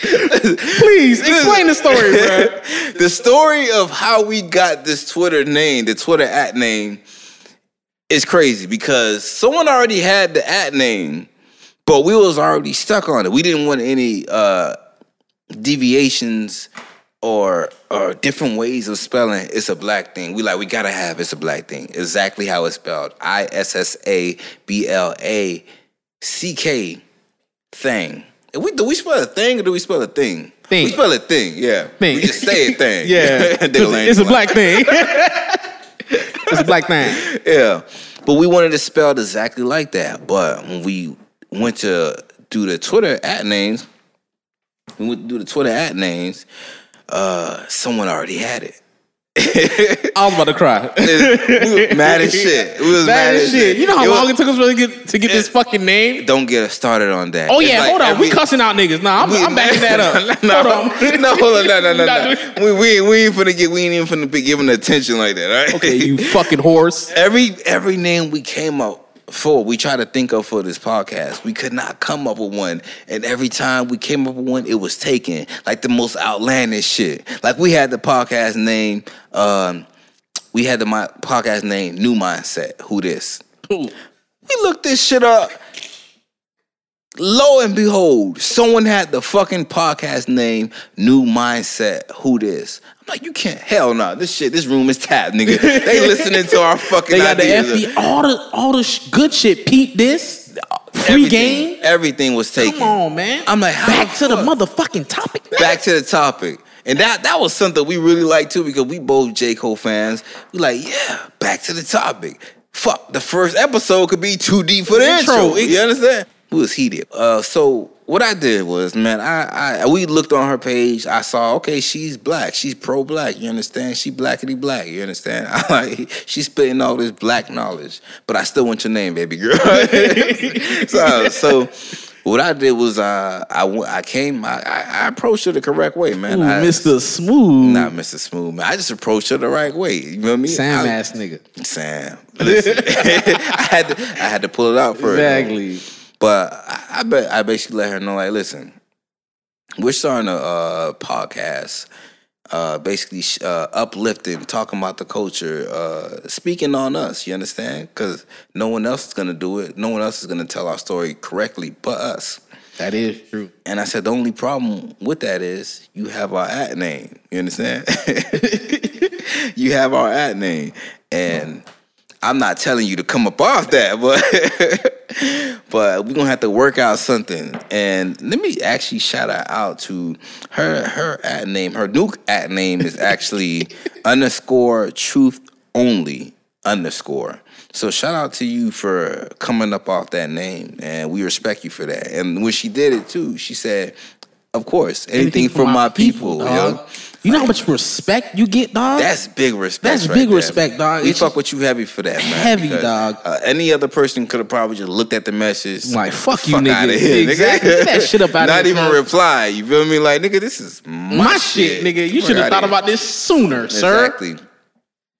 Please explain the story, bro. the story of how we got this Twitter name, the Twitter at name, is crazy because someone already had the at name, but we was already stuck on it. We didn't want any uh, deviations or or different ways of spelling. It's a black thing. We like we gotta have it's a black thing. Exactly how it's spelled. I S S A B L A C K thing. And we do we spell a thing or do we spell a thing? Thing. We spell a thing, yeah. Thing. We just say a thing. Yeah, it's a black thing. it's a black thing. Yeah. But we wanted to spell exactly like that. But when we went to do the Twitter at names, we went to do the Twitter at names. Uh, someone already had it. I was about to cry. we was mad as shit. We was Bad as shit. You know how It was- long it took us to get to get this fucking name? Don't get us started on that. Oh yeah, like hold on. we every- cussing out niggas. Nah, I'm, we- I'm backing that up. no, hold on. no, hold on, no, no, no, no. We, we, we ain't finna get, we ain't even finna be giving attention like that, all right? Okay, you fucking horse. every every name we came up for, we tried to think of for this podcast. We could not come up with one, and every time we came up with one, it was taken. Like the most outlandish shit. Like we had the podcast name. Um, we had the my, podcast name New Mindset. Who this? We looked this shit up. Lo and behold, someone had the fucking podcast name New Mindset. Who this? I'm like, you can't. Hell no. This shit, this room is tapped, nigga. They listening to our fucking They got the ideas. FB, all the all the sh- good shit. Peep this. Free Everything- game. Everything was taken. Come on, man. I'm like, how back the to the motherfucking topic. man. Back to the topic. And that that was something we really liked too because we both J. Cole fans. We like, yeah, back to the topic. Fuck, the first episode could be too deep for the Intro. intro. You understand? We was heated. Uh, so what I did was, man, I, I we looked on her page. I saw, okay, she's black. She's pro black. You understand? She blackity black. You understand? I like she's spitting all this black knowledge, but I still want your name, baby girl. so, so what I did was, uh, I I came, I, I, approached her the correct way, man. Ooh, I, Mr. Smooth. not Mr. Smooth, man. I just approached her the right way. You know what I mean? Sam I- ass nigga. Sam. Listen, I had to I had to pull it out for her. But I, I bet I basically let her know, like, listen, we're starting a uh, podcast, uh, basically sh- uh, uplifting, talking about the culture, uh, speaking on us. You understand? Because no one else is gonna do it. No one else is gonna tell our story correctly, but us. That is true. And I said, the only problem with that is you have our at name. You understand? you have our at name. And I'm not telling you to come up off that, but but we're gonna have to work out something. And let me actually shout out to her her at name. Her new at name is actually underscore truth only underscore. So shout out to you for coming up off that name, and we respect you for that. And when she did it too, she said, "Of course, anything, for, my people." dog. yo. You know how much respect you get, dog? That's big respect. That's right big there, respect, dog. We It's fuck with you heavy for that, man. Heavy, because, dog. Uh, any other person could have probably just looked at the message. Like, fuck you, fuck nigga. outta here, Exactly. nigga. Get that shit up outta Not here, even reply. You feel me? Like, nigga, this is my, my shit, nigga. You should have thought about this sooner, sir. Exactly.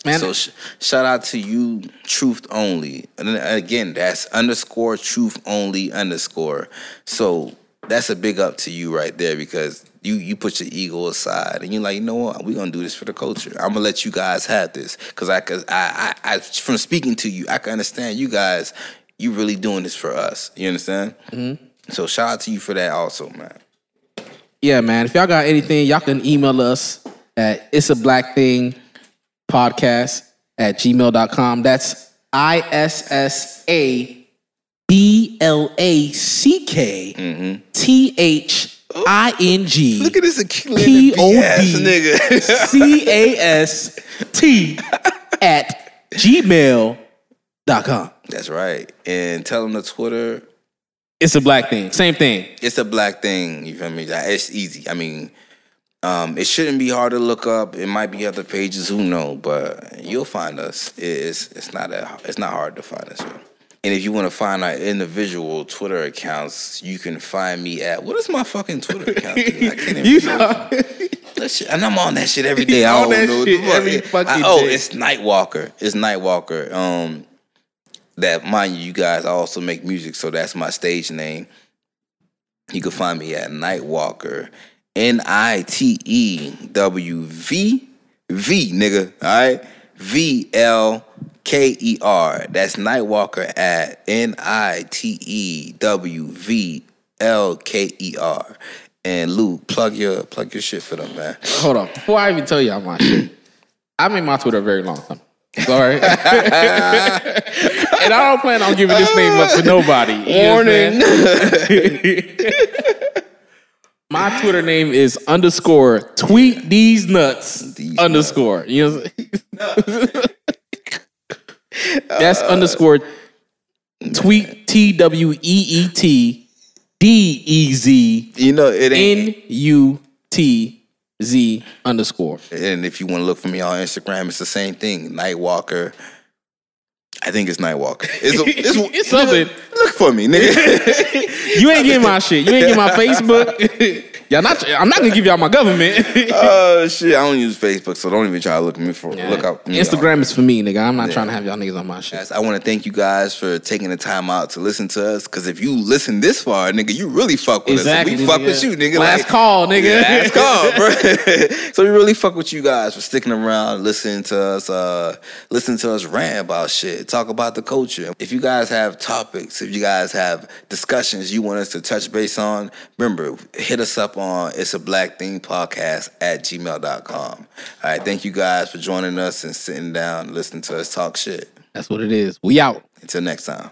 Man, So sh- shout out to you, truth only. And then again, that's underscore truth only underscore. So that's a big up to you right there because you you put your ego aside and you're like, you know what, we're gonna do this for the culture. I'm gonna let you guys have this because I, cause I, I, I, from speaking to you, I can understand you guys. You really doing this for us. You understand? Mm-hmm. So shout out to you for that also, man. yeah, man. If y'all got anything, y'all can email us at it's a black thing podcast at gmail.com. That's I S S A B L A C K T H I N G Look at this P O ass nigga. C A S T at gmail.com. That's right. And tell them the Twitter It's a black thing. Same thing. it's a black thing. You feel me? It's easy. I mean, um, it shouldn't be hard to look up. It might be other pages. Who know? But you'll find us. It's it's not a, it's not hard to find us. Yo. And if you want to find our individual Twitter accounts, you can find me at what is my fucking Twitter account? dude? I can't even You know, That shit- and I'm on that shit every day. I On don't that know shit the fuck. every I- fucking oh, day. it's Nightwalker. It's Nightwalker. Um, that mind you, you guys also make music, so that's my stage name. You can find me at Nightwalker, N I T E W V V nigga. All right, V L K E R. That's Nightwalker at N I T E W V L K E R. And Lou, plug your plug your shit for them, man. hold on. Before I even tell you my shit, I made my Twitter a very long time. Sorry. and I don't plan on giving this name up to nobody. You know what I'm saying? My Twitter name is underscore tweet these nuts These underscore. You know That's uh, underscore tweet T W E E T D E Z You know it ain't. N U T Z underscore. And if you want to look for me on Instagram, it's the same thing. Nightwalker. I think it's Nightwalker. It's, a, it's, It's something. Look for me, nigga. You ain't getting my shit. You ain't getting my Facebook. Y'all not. I'm not gonna give y'all my government. Oh shit! I don't use Facebook, so don't even try to look me for look up. me Instagram is for me, nigga. I'm not trying to have y'all niggas on my shit. Guys, I want to thank you guys for taking the time out to listen to us. Because if you listen this far, nigga, you really fuck with Exactly, us. And we fuck with you, nigga. Last call, nigga. Yeah, last call, bro. so we really fuck with you guys for sticking around, listening to us, uh, listening to us rant about shit, talk about the culture. If you guys have topics, if you guys have discussions you want us to touch base on, remember, hit us up on It's a Black Thing Podcast at gmail.com. All right, thank you guys for joining us and sitting down, listening to us talk shit. That's what it is. We out. Until next time.